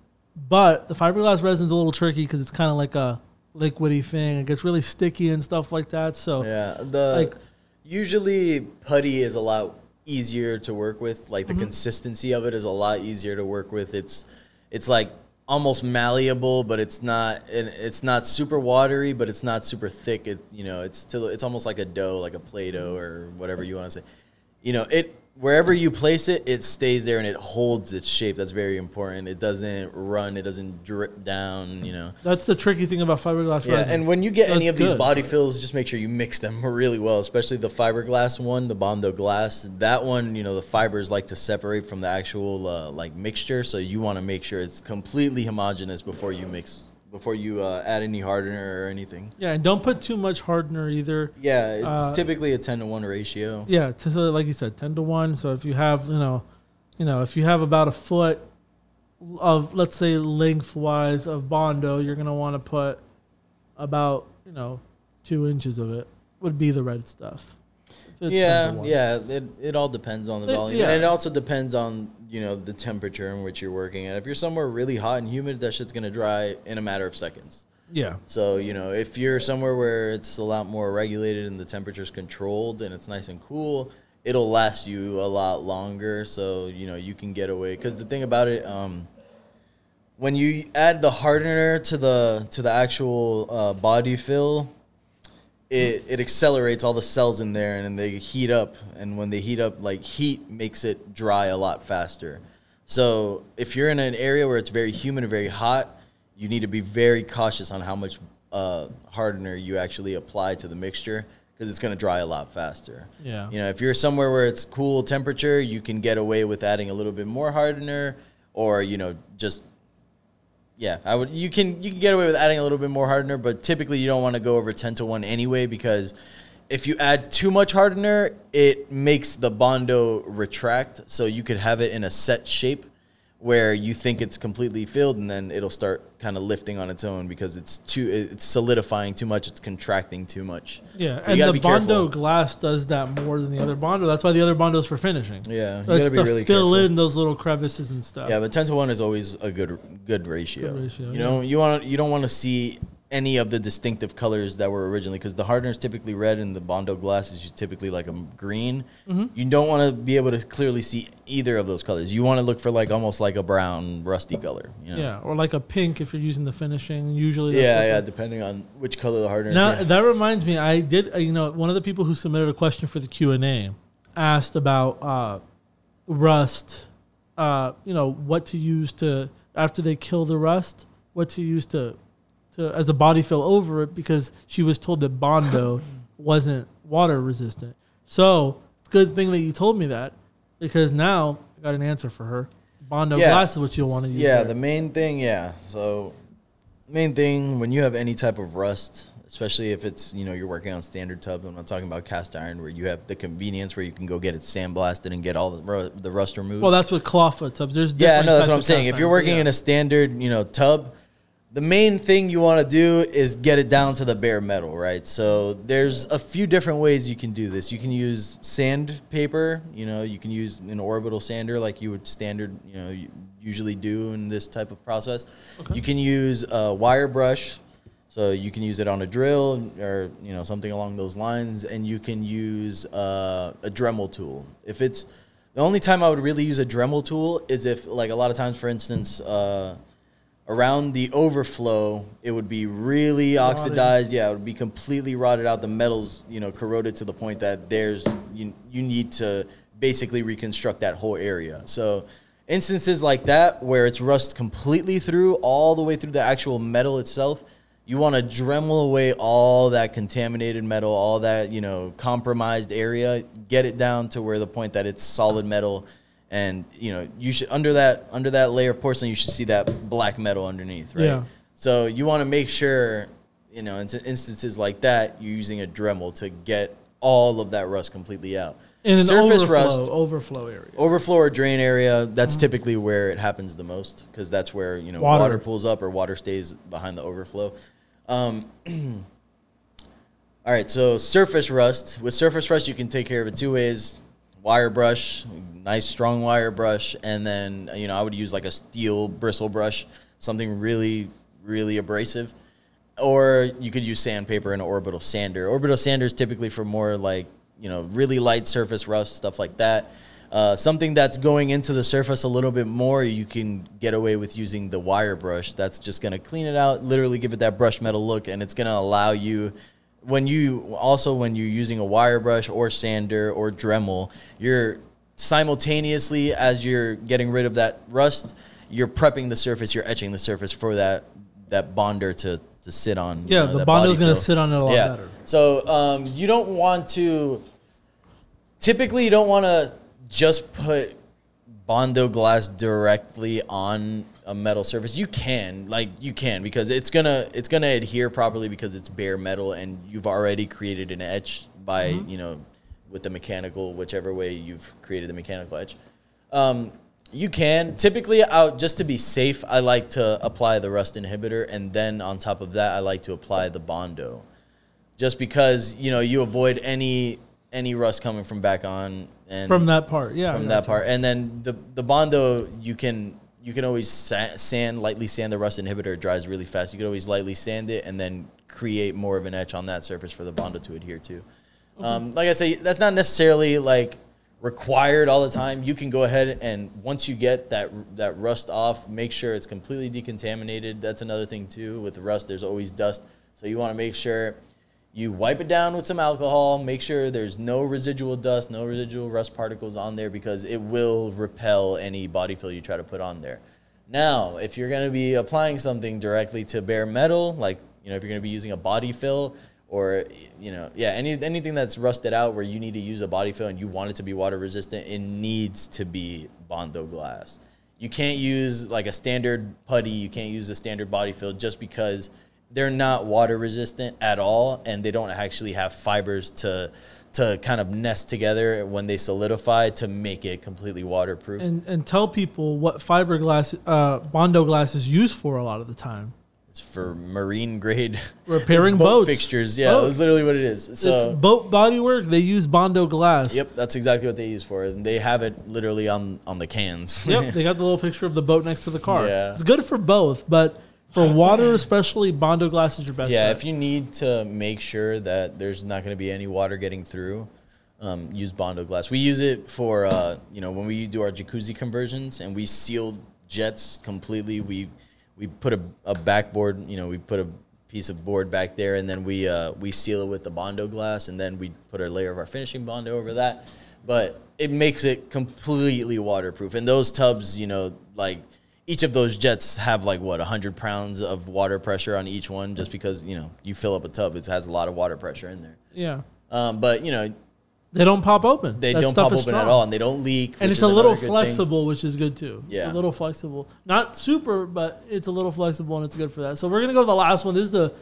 But the fiberglass resin is a little tricky because it's kind of like a liquidy thing. It gets really sticky and stuff like that. So Yeah, the Like- usually putty is a lot easier to work with. Like the Mm-hmm. consistency of it is a lot easier to work with. It's it's like almost malleable, but it's not and it's not super watery, but it's not super thick. It you know it's it's almost like a dough, like a play dough or whatever you want to say. You know it wherever you place it, it stays there and it holds its shape. That's very important. It doesn't run. It doesn't drip down. You know. that's the tricky thing about fiberglass Yeah, resin. and when you get any That's of these good. body fills, just make sure you mix them really well, especially the fiberglass one, the Bondo glass. That one, you know, the fibers like to separate from the actual uh, like mixture, so you want to make sure it's completely homogeneous before you mix, before you uh, add any hardener or anything. yeah, and don't put too much hardener either. Yeah, it's Uh, typically a ten to one ratio. Yeah, to, so like you said, ten to one. So if you have, you know, you know, if you have about a foot of, let's say, lengthwise of bondo, you're gonna want to put about, you know, two inches of it would be the red stuff. If it's 10 to Yeah, yeah. It, it all depends on the It- volume, yeah. and it also depends on you know the temperature in which you're working at. If you're somewhere really hot and humid, that shit's gonna dry in a matter of seconds. yeah, So, you know, if you're somewhere where it's a lot more regulated and the temperature's controlled and it's nice and cool, it'll last you a lot longer. So, you know, you can get away. Because the thing about it, um, when you add the hardener to the to the actual uh, body fill, it, it accelerates all the cells in there and then they heat up. And when they heat up, like heat makes it dry a lot faster. So if you're in an area where it's very humid and very hot, you need to be very cautious on how much uh, hardener you actually apply to the mixture because it's going to dry a lot faster. Yeah. You know, if you're somewhere where it's cool temperature, you can get away with adding a little bit more hardener, or you know, just yeah, I would. You can you can get away with adding a little bit more hardener, but typically you don't want to go over ten to one anyway because if you add too much hardener, it makes the bondo retract. So you could have it in a set shape where you think it's completely filled, and then it'll start kind of lifting on its own because it's too it's solidifying too much. It's contracting too much. yeah. So and the bondo careful. glass does that more than the other bondo. That's why the other bondo's for finishing. Yeah, you gotta be really fill careful. in those little crevices and stuff. Yeah, but ten to one is always a good good ratio. Good ratio, you know, you want you don't want to see any of the distinctive colors that were originally because the hardener is typically red and the bondo glass is typically like a green. Mm-hmm. You don't want to be able to clearly see either of those colors. You want to look for like almost like a brown rusty color. You know? Yeah, or like a pink if you're using the finishing. Usually, yeah, yeah. Depending on which color the hardener Now is. That reminds me, I did. uh, You know, one of the people who submitted a question for the Q and A asked about uh, rust, uh, you know, what to use to after they kill the rust, what to use to to as a body fill over it because she was told that Bondo wasn't water resistant. So it's a good thing that you told me that because now I got an answer for her. Bondo Yeah. glass is what you'll want to use. Yeah, there. the main thing, yeah. So, main thing when you have any type of rust, especially if it's you know you're working on standard tubs. I'm not talking about cast iron where you have the convenience where you can go get it sandblasted and get all the ru- the rust removed. well, that's what clawfoot tubs. There's yeah, no, that's what I'm saying. cast If you're working yeah. in a standard you know tub, the main thing you want to do is get it down to the bare metal, right? So there's a few different ways you can do this. You can use sandpaper, you know, you can use an orbital sander like you would standard, you know, usually do in this type of process. You can use a wire brush, so you can use it on a drill or you know something along those lines, and you can use uh, a Dremel tool. If it's the only time I would really use a Dremel tool is if, like, a lot of times, for instance, uh, around the overflow, it would be really oxidized. Yeah, it would be completely rotted out. The metals, you know, corroded to the point that there's you, you need to basically reconstruct that whole area. So instances like that where it's rust completely through all the way through the actual metal itself, you want to Dremel away all that contaminated metal, all that, you know, compromised area, get it down to where the point that it's solid metal and you know you should under that under that layer of porcelain you should see that black metal underneath right Yeah. so you want to make sure you know in instances like that you're using a dremel to get all of that rust completely out in an surface overflow, rust overflow area. overflow or drain area that's typically where it happens the most because that's where you know Water. water. pulls up or water stays behind the overflow um, all right so surface rust with surface rust you can take care of it two ways wire brush nice strong wire brush and then you know i would use like a steel bristle brush something really really abrasive or you could use sandpaper and an orbital sander. Orbital sander is typically for more like you know really light surface rust stuff like that. Uh, something that's going into the surface a little bit more, you can get away with using the wire brush. That's just going to clean it out, literally give it that brush metal look, and it's going to allow you. When you also when you're using a wire brush or sander or Dremel, you're simultaneously as you're getting rid of that rust, you're prepping the surface, you're etching the surface for that that bonder to to sit on. Yeah, know, the that bondo's body gonna sit on it a lot better. So um, you don't want to. Typically, you don't want to just put bondo glass directly on a metal surface. You can, like, you can because it's gonna it's gonna adhere properly because it's bare metal and you've already created an etch by Mm-hmm. you know with the mechanical whichever way you've created the mechanical edge. Um, you can typically out just to be safe. I like to apply the rust inhibitor, and then on top of that, I like to apply the bondo, just because you know you avoid any any rust coming from back on and from that part. Yeah, from that part, and then the the bondo you can you can always sand lightly sand the rust inhibitor. It dries really fast. You can always lightly sand it, and then create more of an etch on that surface for the bondo to adhere to. Um, like I say, that's not necessarily like required all the time. You can go ahead and once you get that that rust off, make sure it's completely decontaminated. That's another thing too. With rust, there's always dust, so you want to make sure you wipe it down with some alcohol. Make sure there's no residual dust, no residual rust particles on there because it will repel any body fill you try to put on there. Now, if you're going to be applying something directly to bare metal, like you know, if you're going to be using a body fill or you know, yeah, any anything that's rusted out where you need to use a body fill and you want it to be water resistant, it needs to be bondo glass. You can't use like a standard putty. You can't use a standard body fill just because they're not water resistant at all, and they don't actually have fibers to to kind of nest together when they solidify to make it completely waterproof. and and tell people what fiberglass uh, bondo glass is used for a lot of the time. It's for marine grade Repairing boat boats. fixtures. Yeah, Boats. that's literally what it is. So it's boat bodywork. They use bondo glass. Yep, that's exactly what they use for it. And they have it literally on on the cans. Yep. They got the little picture of the boat next to the car. Yeah. It's good for both, but for water especially, bondo glass is your best. yeah, bet. if you need to make sure that there's not going to be any water getting through, um, use Bondo glass. We use it for uh, you know when we do our jacuzzi conversions and we seal jets completely. We we put a, a backboard, you know, we put a piece of board back there, and then we uh, we seal it with the Bondo glass, and then we put a layer of our finishing Bondo over that. but it makes it completely waterproof. And those tubs, you know, like each of those jets have like what 100 pounds of water pressure on each one just because you know you fill up a tub it has a lot of water pressure in there Yeah. um, but you know They don't pop open. they That don't pop open at all and they don't leak And it's a little flexible, which is good too. It's Yeah. a little flexible. Not super, but it's a little flexible and it's good for that. So we're gonna go to the last one. This is the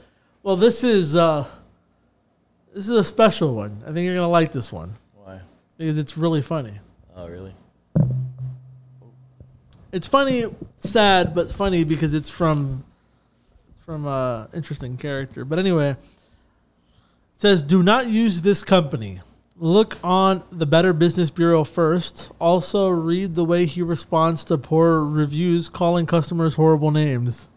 well, this is uh this is a special one. I think you're gonna like this one why because it's really funny. oh really It's funny, sad, but funny because it's from it's from a interesting character. But anyway, it says do not use this company. Look on the Better Business Bureau first. Also read the way he responds to poor reviews calling customers horrible names.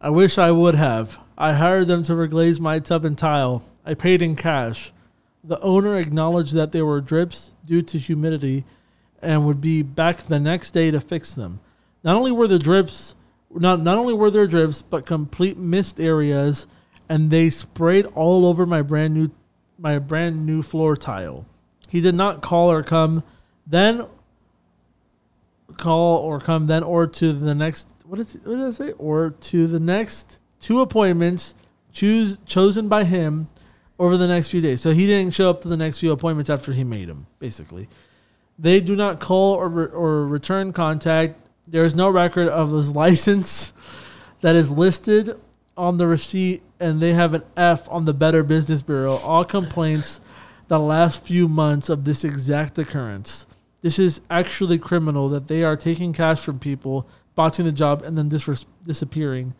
I wish I would have. I hired them to reglaze my tub and tile. I paid in cash. The owner acknowledged that there were drips due to humidity and would be back the next day to fix them. Not only were the drips not not only were there drips, but complete missed areas and they sprayed all over my brand new my brand new floor tile. He did not call or come then call or come then or to the next what is what did I say? Or to the next two appointments choose chosen by him over the next few days. So he didn't show up to the next few appointments after he made them, basically. They do not call or, re- or return contact. There is no record of this license that is listed on the receipt, and they have an F on the Better Business Bureau. All complaints the last few months of this exact occurrence. This is actually criminal that they are taking cash from people, botching the job, and then dis- disappearing.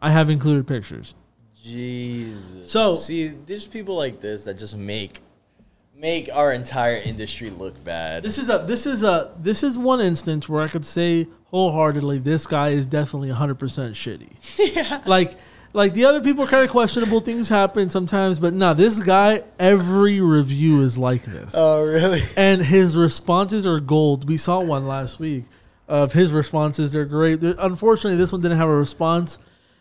I have included pictures. jesus So- see there's people like this that just make make our entire industry look bad This is a this is a this is one instance where I could say wholeheartedly this guy is definitely 100% shitty. Yeah. Like like the other people are kind of questionable things happen sometimes but no this guy every review is like this. oh really and his responses are gold. We saw one last week of his responses. They're great. Unfortunately, this one didn't have a response,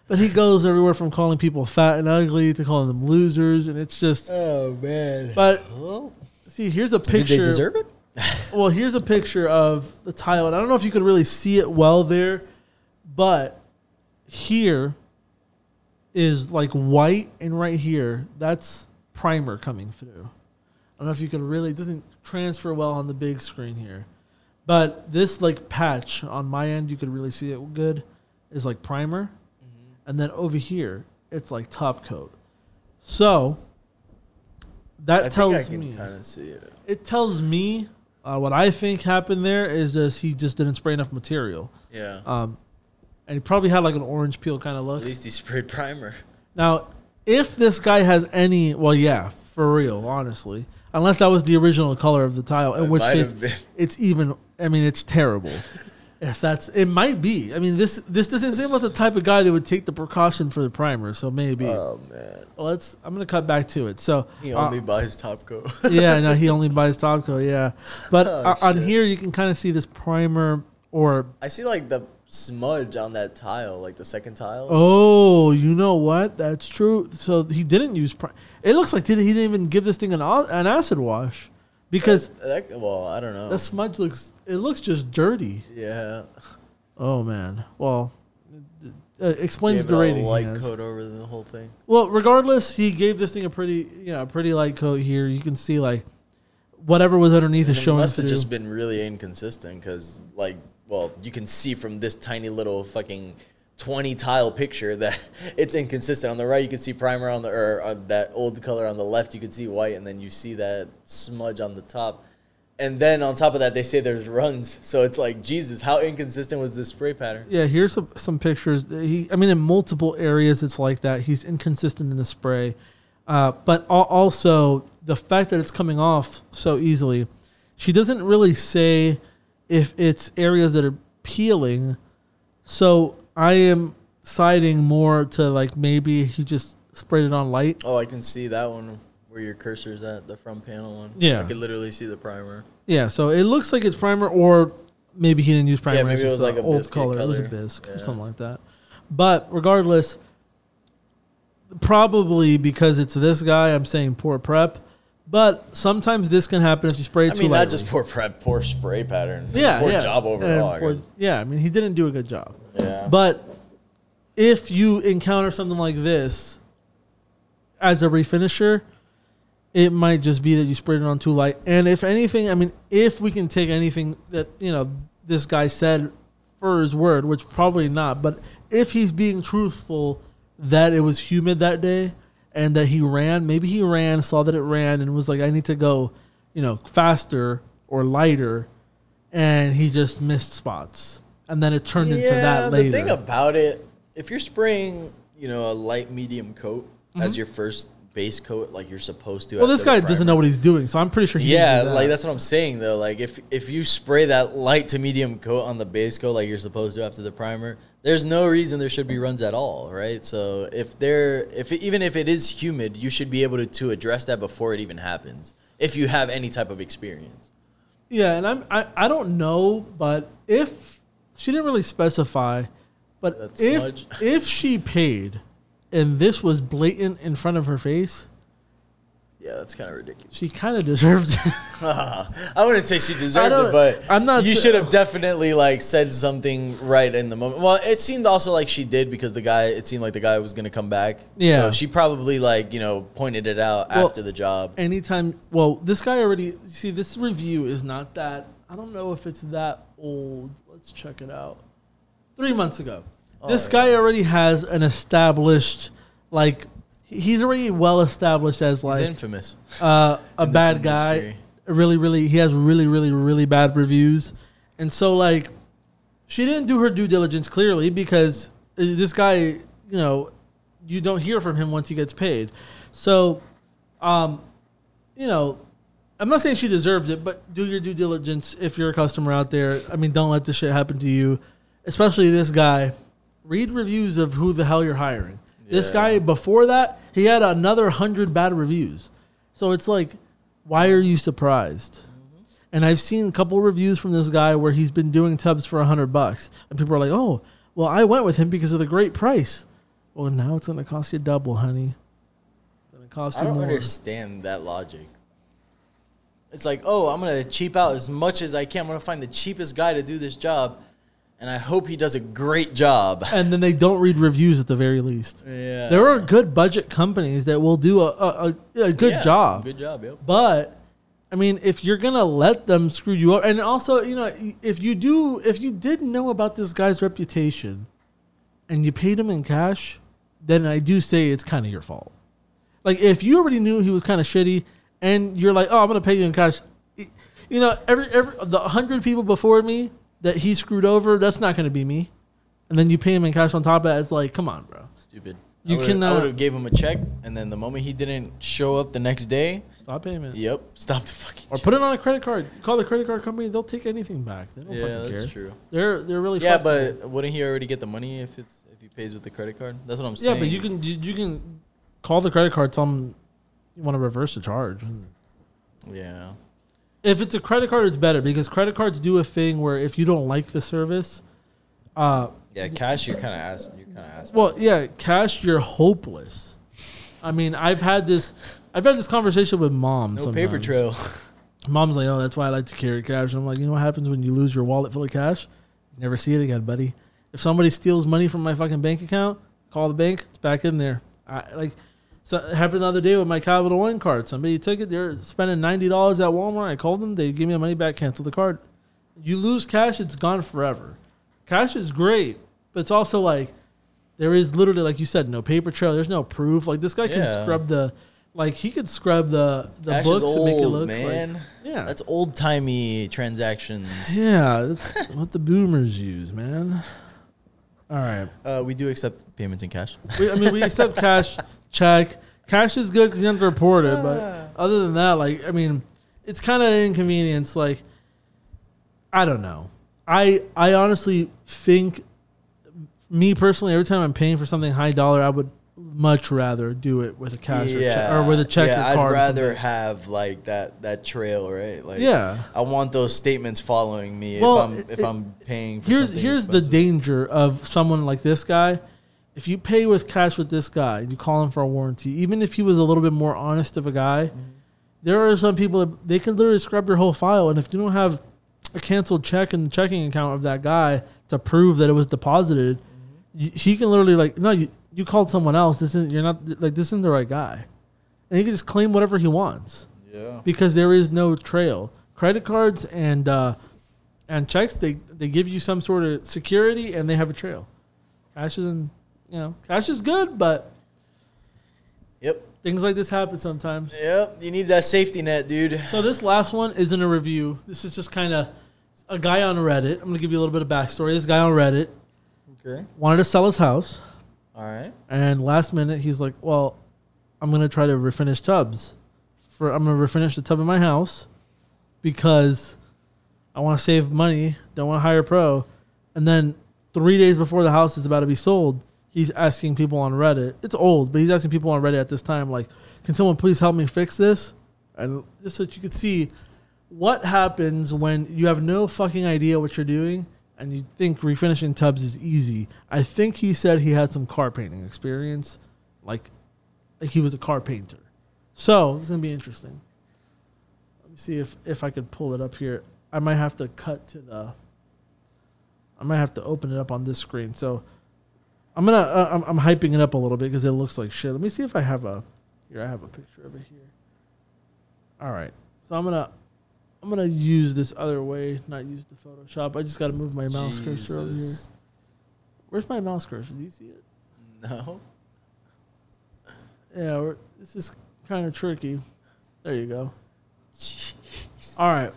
but he goes everywhere from calling people fat and ugly to calling them losers, and it's just. oh man But well, see, here's a did picture. they deserve it Well, here's a picture of the tile, and I don't know if you could really see it well there, but here is like white, and right here, that's primer coming through. I don't know if you could really, it doesn't transfer well on the big screen here. But this like patch on my end, you could really see it good, is like primer. And then over here, it's like top coat. So that I tells me kind of see it it tells me uh, what I think happened there is just he just didn't spray enough material. yeah Um, and he probably had like an orange peel kind of look. at least he sprayed primer Now, if this guy has any, well, yeah, for real, honestly, unless that was the original color of the tile, in It which case it's even. I mean, it's terrible. if that's, it might be. I mean, this this doesn't seem like the type of guy that would take the precaution for the primer. So maybe. oh man let's. I'm gonna cut back to it. So he uh, only buys top coat yeah, no, he only buys Topco. Yeah, but Oh, uh, on here you can kind of see this primer or I see like the smudge on that tile, like the second tile. oh, you know what? That's true. So he didn't use. Pri- it looks like did he didn't even give this thing an an acid wash because That- well, I don't know. the smudge looks it looks just dirty. yeah, Oh man. Well, uh, explains the rating. light coat over the whole thing. Well, regardless, he gave this thing a pretty you know a pretty light coat here. You can see like whatever was underneath is And it showing must have through. just been really inconsistent because, like, well, you can see from this tiny little fucking twenty tile picture that it's inconsistent. On the right, you can see primer on the or on that old color. On the left, you can see white, and then you see that smudge on the top. And then on top of that, they say there's runs. So it's like, Jesus, how inconsistent was this spray pattern? Yeah, here's some, some pictures. He, I mean, in multiple areas, it's like that. He's inconsistent in the spray, uh, but al- also the fact that it's coming off so easily. She doesn't really say if it's areas that are peeling. So I am siding more to like maybe he just sprayed it on light. Oh, I can see that one where your cursor is at, the front panel one. Yeah. I could literally see the primer. Yeah, so it looks like it's primer, or maybe he didn't use primer. Yeah, maybe it was like a old biscuit color. It was a color. bisque or something like that. But regardless, probably because it's this guy, I'm saying poor prep. But sometimes this can happen if you spray it I too mean, lightly. not just poor prep, poor spray pattern. yeah, poor yeah. job overall. I poor- guess. yeah, I mean, he didn't do a good job. yeah, But if you encounter something like this as a refinisher, it might just be that you sprayed it on too light. And if anything, I mean, if we can take anything that, you know, this guy said for his word, which probably not, but if he's being truthful that it was humid that day and that he ran, maybe he ran, saw that it ran and was like, I need to go, you know, faster or lighter. And he just missed spots. And then it turned into that later. The thing about it, if you're spraying, you know, a light medium coat as your first base coat, like you're supposed to. Mm-hmm. Well, this guy doesn't know what he's doing, so I'm pretty sure he. Yeah, that. like that's what I'm saying though. Like if if you spray that light to medium coat on the base coat like you're supposed to after the primer, there's no reason there should be runs at all, right? So if there, if it, even if it is humid, you should be able to, to address that before it even happens. If you have any type of experience. Yeah, and I'm I, I don't know, but if she didn't really specify, but That if smudge. if she paid, and this was blatant in front of her face, Yeah, that's kind of ridiculous. she kind of deserved. it. I wouldn't say she deserved it, but I'm not You should have definitely like said something right in the moment. Well, it seemed also like she did because the guy. It seemed like the guy was gonna come back. Yeah. So she probably like you know pointed it out Well, after the job. Anytime, well, this guy already. See, this review is not that. I don't know if it's that old. Let's check it out. Three months ago, oh, this yeah. guy already has an established, like, he's already well established as He's like infamous. uh, a in this bad guy. industry. Really, really, he has really, really, really bad reviews, and so like, she didn't do her due diligence clearly because uh, this guy, you know, you don't hear from him once he gets paid. So, um, you know, I'm not saying she deserves it, but do your due diligence if you're a customer out there. I mean, don't let this shit happen to you, especially this guy. Read reviews of who the hell you're hiring. This Yeah. guy before that, he had another hundred bad reviews. So it's like, why are you surprised? Mm-hmm. And I've seen a couple reviews from this guy where he's been doing tubs for a hundred bucks, and people are like, "Oh, well, I went with him because of the great price." Well, now it's going to cost you double, honey. It's going to cost I you I don't more. understand that logic. It's like, oh, I'm gonna cheap out as much as I can. I'm gonna find the cheapest guy to do this job, and I hope he does a great job. and then they don't read reviews at the very least. yeah, There are good budget companies that will do a, a, a, a good Yeah, job. Good job, yep. But I mean, if you're gonna let them screw you up, and also, you know, if you do, if you did know about this guy's reputation, and you paid him in cash, then I do say it's kind of your fault. Like if you already knew he was kind of shitty, and you're like, oh, I'm gonna pay you in cash, you know, every every the hundred people before me that he screwed over, that's not gonna be me. And then you pay him in cash on top of that. It's like, come on, bro. Stupid. You I would've- I would have gave him a check, and then the moment he didn't show up the next day, Stop payment. yep, stop the fucking. Or check. put it on a credit card. Call the credit card company. They'll take anything back. They don't Yeah, fucking that's care. true. They're they're really Yeah, but wouldn't he already get the money if it's if he pays with the credit card? That's what I'm saying. yeah, but you can you, you can call the credit card. Tell them you want to reverse the charge. Yeah. If it's a credit card, it's better because credit cards do a thing where if you don't like the service, uh, Yeah, cash. You're kind of asked. You're kind of asked. well, yeah, cash, you're hopeless. I mean, I've had this, I've had this conversation with mom. no paper trail. Mom's like, oh, that's why I like to carry cash. I'm like, you know what happens when you lose your wallet full of cash? You never see it again, buddy. If somebody steals money from my fucking bank account, call the bank. It's back in there. I like. So it happened the other day with my Capital One card. Somebody took it. They're spending ninety dollars at Walmart. I called them. They gave me the money back. Cancel the card. You lose cash, it's gone forever. Cash is great, but it's also like there is literally, like you said, no paper trail. There's no proof. Like this guy can scrub the, like he could scrub the the Cash books is and make it look man. Like, yeah, That's old timey transactions. yeah, that's what the boomers use, man. All right. Uh, we do accept payments in cash. We, I mean, we accept cash, check. Cash is good because you have to report it, but other than that, like, I mean, it's kind of inconvenience. Like, I don't know. I I honestly think, me personally, every time I'm paying for something high dollar, I would much rather do it with a cash or, check, or with a check yeah. I'd rather have like that that trail, right? Like, Yeah. I want those statements following me Well, if I'm if I'm paying. For here's here's the danger of someone like this guy. If you pay with cash with this guy, you call him for a warranty, even if he was a little bit more honest of a guy, there are some people that they can literally scrub your whole file, and if you don't have a canceled check in the checking account of that guy to prove that it was deposited, y he can literally like, no, you you called someone else. This isn't you're not like this isn't the right guy, and he can just claim whatever he wants Yeah. because there is no trail. Credit cards and uh, and checks they they give you some sort of security and they have a trail. Cash isn't you know cash is good, but Yep. things like this happen sometimes. Yep. You need that safety net, dude. So this last one isn't a review. This is just kind of a guy on Reddit. I'm gonna give you a little bit of backstory. This guy on Reddit Okay. wanted to sell his house, All right. and last minute he's like, "Well, I'm gonna try to refinish tubs. For I'm gonna refinish the tub in my house because I want to save money. Don't want to hire a pro." And then three days before the house is about to be sold, he's asking people on Reddit. It's old, but he's asking people on Reddit at this time, like, "Can someone please help me fix this?" And just so that you could see what happens when you have no fucking idea what you're doing and you think refinishing tubs is easy. I think he said he had some car painting experience, like, like he was a car painter. So it's gonna be interesting. Let me see if if I could pull it up here. I might have to cut to the. I might have to open it up on this screen. So I'm gonna uh, I'm, I'm hyping it up a little bit because it looks like shit. Let me see if I have a here. I have a picture of it here. All right, so I'm gonna I'm gonna use this other way, not use the Photoshop. I just got to move my mouse cursor over here. Jesus. Where's my mouse cursor? Do you see it? No. Yeah, we're, this is kind of tricky. There you go. All right.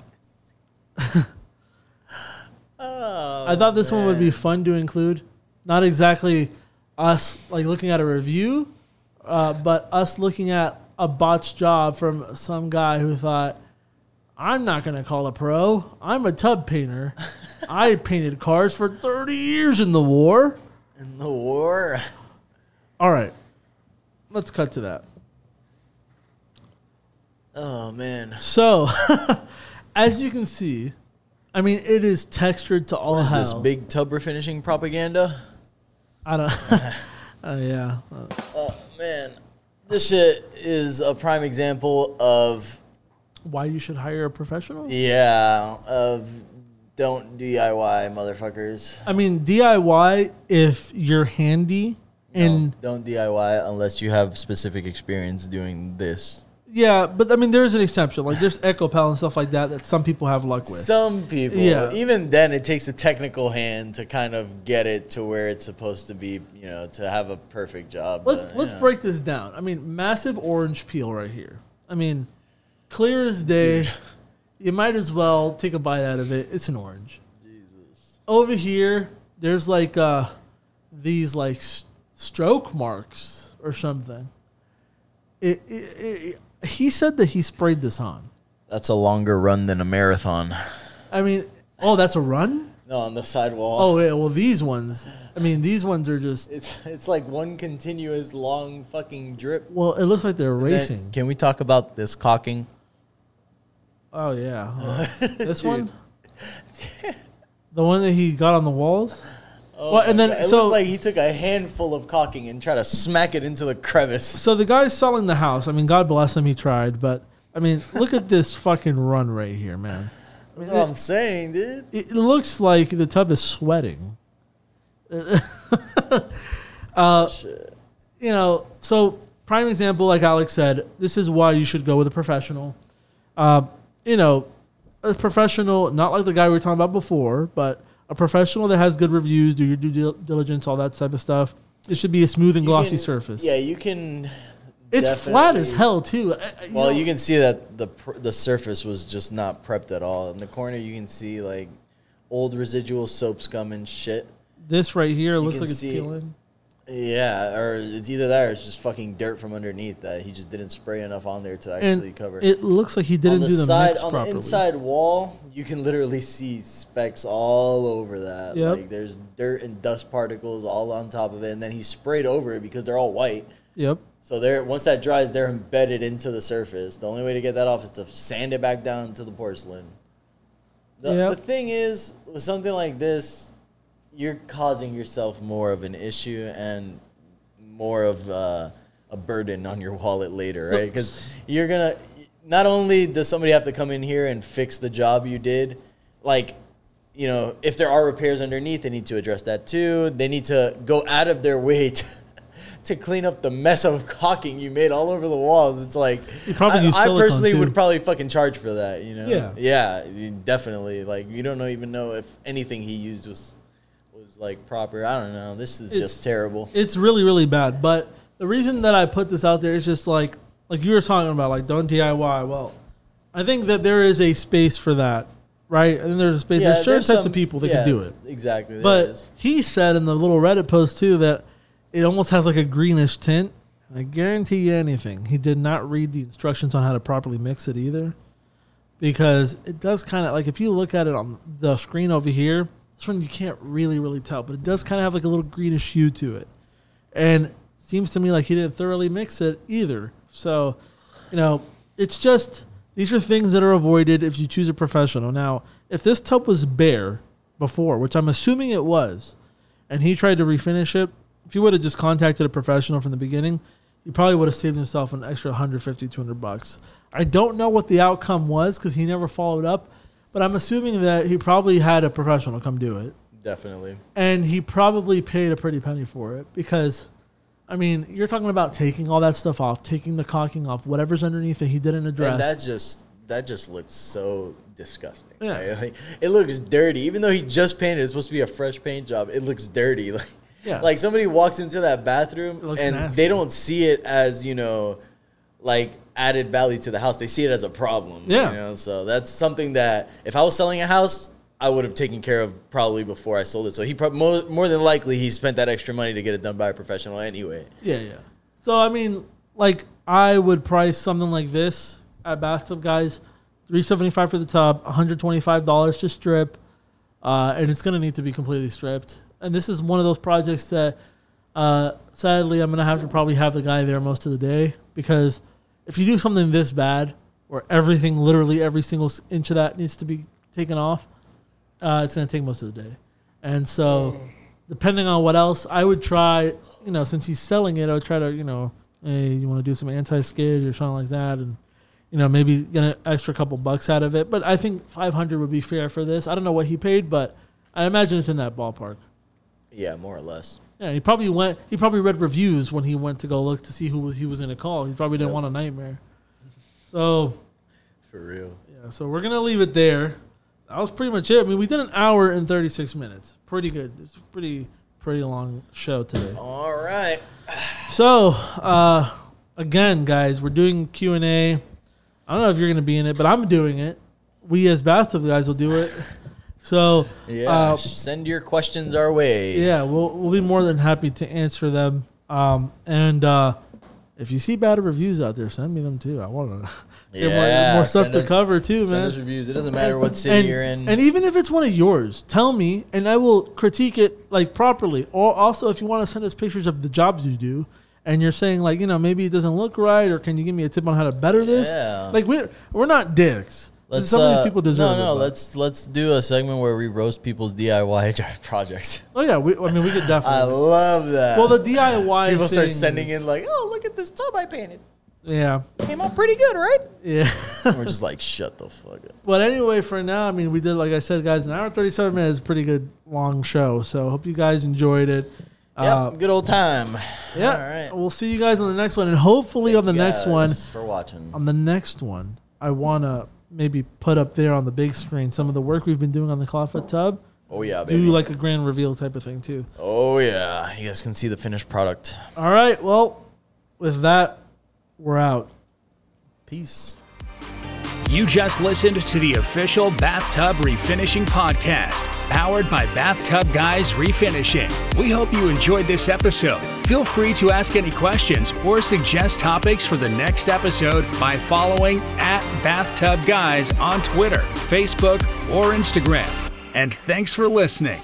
Oh, I thought this one would be man. fun to include. Not exactly us like looking at a review, uh, but us looking at a botched job from some guy who thought, "I'm not going to call a pro. I'm a tub painter. I painted cars for 30 years in the war." in the war. All right, let's cut to that. Oh man. So, as you can see, I mean, it is textured to all What is hell. this big tub refinishing propaganda? I don't. uh, yeah. Oh man, this shit is a prime example of why you should hire a professional? yeah of don't DIY motherfuckers. I mean, DIY if you're handy and don't, don't DIY unless you have specific experience doing this. Yeah, but I mean, there's an exception. Like there's Ekopel and stuff like that that some people have luck with. Some people, Yeah. even then, it takes a technical hand to kind of get it to where it's supposed to be. You know, to have a perfect job. let's let's break this down. I mean, massive orange peel right here. I mean, clear as day. You might as well take a bite out of it. It's an orange. Jesus. Over here, there's like uh these like s- stroke marks or something. It, it, it, he said that he sprayed this on. That's a longer run than a marathon. I mean, oh, that's a run. No, on the sidewall. Oh yeah, well these ones. I mean, these ones are just. It's it's like one continuous long fucking drip. Well, it looks like they're Then- racing. can we talk about this caulking? Oh yeah, Uh, this one. The one that he got on the walls. Oh Well, and then- God. it so- looks like he took a handful of caulking and tried to smack it into the crevice. So the guy's selling the house. I mean, God bless him, he tried, but I mean, look at this fucking run right here, man. That's what I'm saying, dude. It it looks like the tub is sweating. uh, Shit. you know, so prime example, like Alex said, this is why you should go with a professional. Uh, you know, a professional, not like the guy we were talking about before, but a professional that has good reviews, do your due diligence, all that type of stuff. It should be a smooth and You glossy can- surface. Yeah, you can. it's flat as hell too. I- I- Well, know, you can see that the pr- the surface was just not prepped at all. In the corner, you can see like old residual soap scum and shit. this right here looks can like it's see- peeling. Yeah, or it's either that or it's just fucking dirt from underneath that he just didn't spray enough on there to actually And cover. it looks like he didn't the do the side, mix on properly. the inside wall, you can literally see specks all over that. Yep. Like there's dirt and dust particles all on top of it, and then he sprayed over it because they're all white. Yep. So they're once that dries, they're embedded into the surface. The only way to get that off is to sand it back down to the porcelain. The, Yep. the thing is, with something like this, you're causing yourself more of an issue and more of uh, a burden on your wallet later, right? Because you're gonna not only does somebody have to come in here and fix the job you did, like, you know, if there are repairs underneath, they need to address that too. They need to go out of their way to, to clean up the mess of caulking you made all over the walls. It's like, I, I personally would probably fucking charge for that, you know? Yeah. Yeah, definitely. Like, you don't know, even know if anything he used was like proper. I don't know. This is It's- just terrible. It's really, really bad. But the reason that I put this out there is just like, like you were talking about, like don't DIY. Well, I think that there is a space for that, right? And there's a space. Yeah, there's certain there's types some- of people that yeah, can do it. Exactly. But he said in the little Reddit post too that it almost has like a greenish tint. I guarantee you anything, he did not read the instructions on how to properly mix it either, because it does kind of like if you look at it on the screen over here, this one you can't really really tell, but it does kind of have like a little greenish hue to it, and seems to me like he didn't thoroughly mix it either. So, you know, it's just these are things that are avoided if you choose a professional. Now, if this tub was bare before, which I'm assuming it was, and he tried to refinish it, if he would have just contacted a professional from the beginning, he probably would have saved himself an extra 150, 200 bucks. I don't know what the outcome was because he never followed up, but I'm assuming that he probably had a professional come do it. Definitely. And he probably paid a pretty penny for it because, I mean, you're talking about taking all that stuff off, taking the caulking off, whatever's underneath that he didn't address. And that just that just looks so disgusting. Yeah. right? Like, it looks dirty. Even though he just painted, it's supposed to be a fresh paint job. It looks dirty. Like Yeah. like somebody walks into that bathroom and nasty. they don't see it as you know, like added value to the house. They see it as a problem. Yeah. You know, so that's something that if I was selling a house. I would have taken care of probably before I sold it. So he prob- more, more than likely he spent that extra money to get it done by a professional anyway. Yeah, yeah. So I mean, like I would price something like this at Bathtub Guys, three seventy five for the tub, one hundred twenty five dollars to strip, uh, and it's gonna need to be completely stripped. And this is one of those projects that, uh, sadly, I'm gonna have to probably have the guy there most of the day because if you do something this bad, where everything, literally every single inch of that needs to be taken off, uh, it's gonna take most of the day. And so, depending on what else, I would try. You know, since he's selling it, I would try to, you know, hey, you want to do some anti-skid or something like that, and you know, maybe get an extra couple bucks out of it. But I think 500 would be fair for this. I don't know what he paid, but I imagine it's in that ballpark. Yeah, more or less. Yeah, he probably went. He probably read reviews when he went to go look to see who was he was going to call. He probably didn't Yep. want a nightmare. So For real. yeah, so we're gonna leave it there. That was pretty much it. I mean, we did an hour and 36 minutes. Pretty good. It's pretty pretty long show today. All right. So, uh, again, guys, we're doing Q and A. I don't know if you're to be in it, but I'm doing it. We as bathtub guys will do it. So, Yeah. uh, send your questions our way. yeah, we'll we'll be more than happy to answer them. Um, and uh, if you see bad reviews out there, send me them too. I want to get more, more stuff send to cover too, Send man. us reviews. It doesn't matter what city and, you're in. And even if it's one of yours, tell me and I will critique it like properly. Or also if you want to send us pictures of the jobs you do and you're saying like, you know, maybe it doesn't look right or can you give me a tip on how to better this? Yeah. Like we're we're not dicks. Let's, Some of uh, these people deserve No, no. it. but- let's let's do a segment where we roast people's DIY projects. Oh yeah, we, I mean we could definitely I definitely. love that. well, the DIY people start thing sending is- in like, "Oh, look at this tub I painted. Yeah, Came out pretty good, right?" yeah. We're just like, "Shut the fuck up." But anyway, for now, I mean, we did like I said, guys, an hour and thirty-seven minutes, pretty good long show. So hope you guys enjoyed it. Yep, Uh, good old time. yeah, All right. we'll see you guys on the next one, and hopefully on the next one, for watching. on the next one, I wanna maybe put up there on the big screen some of the work we've been doing on the clawfoot tub. oh yeah, Do like a grand reveal type of thing too. oh yeah, you guys can see the finished product. All right, well, with that, we're out. Peace. You just listened to the official Bathtub Refinishing Podcast, powered by Bathtub Guys Refinishing. We hope you enjoyed this episode. Feel free to ask any questions or suggest topics for the next episode by following at Bathtub Guys on Twitter, Facebook, or Instagram. And thanks for listening.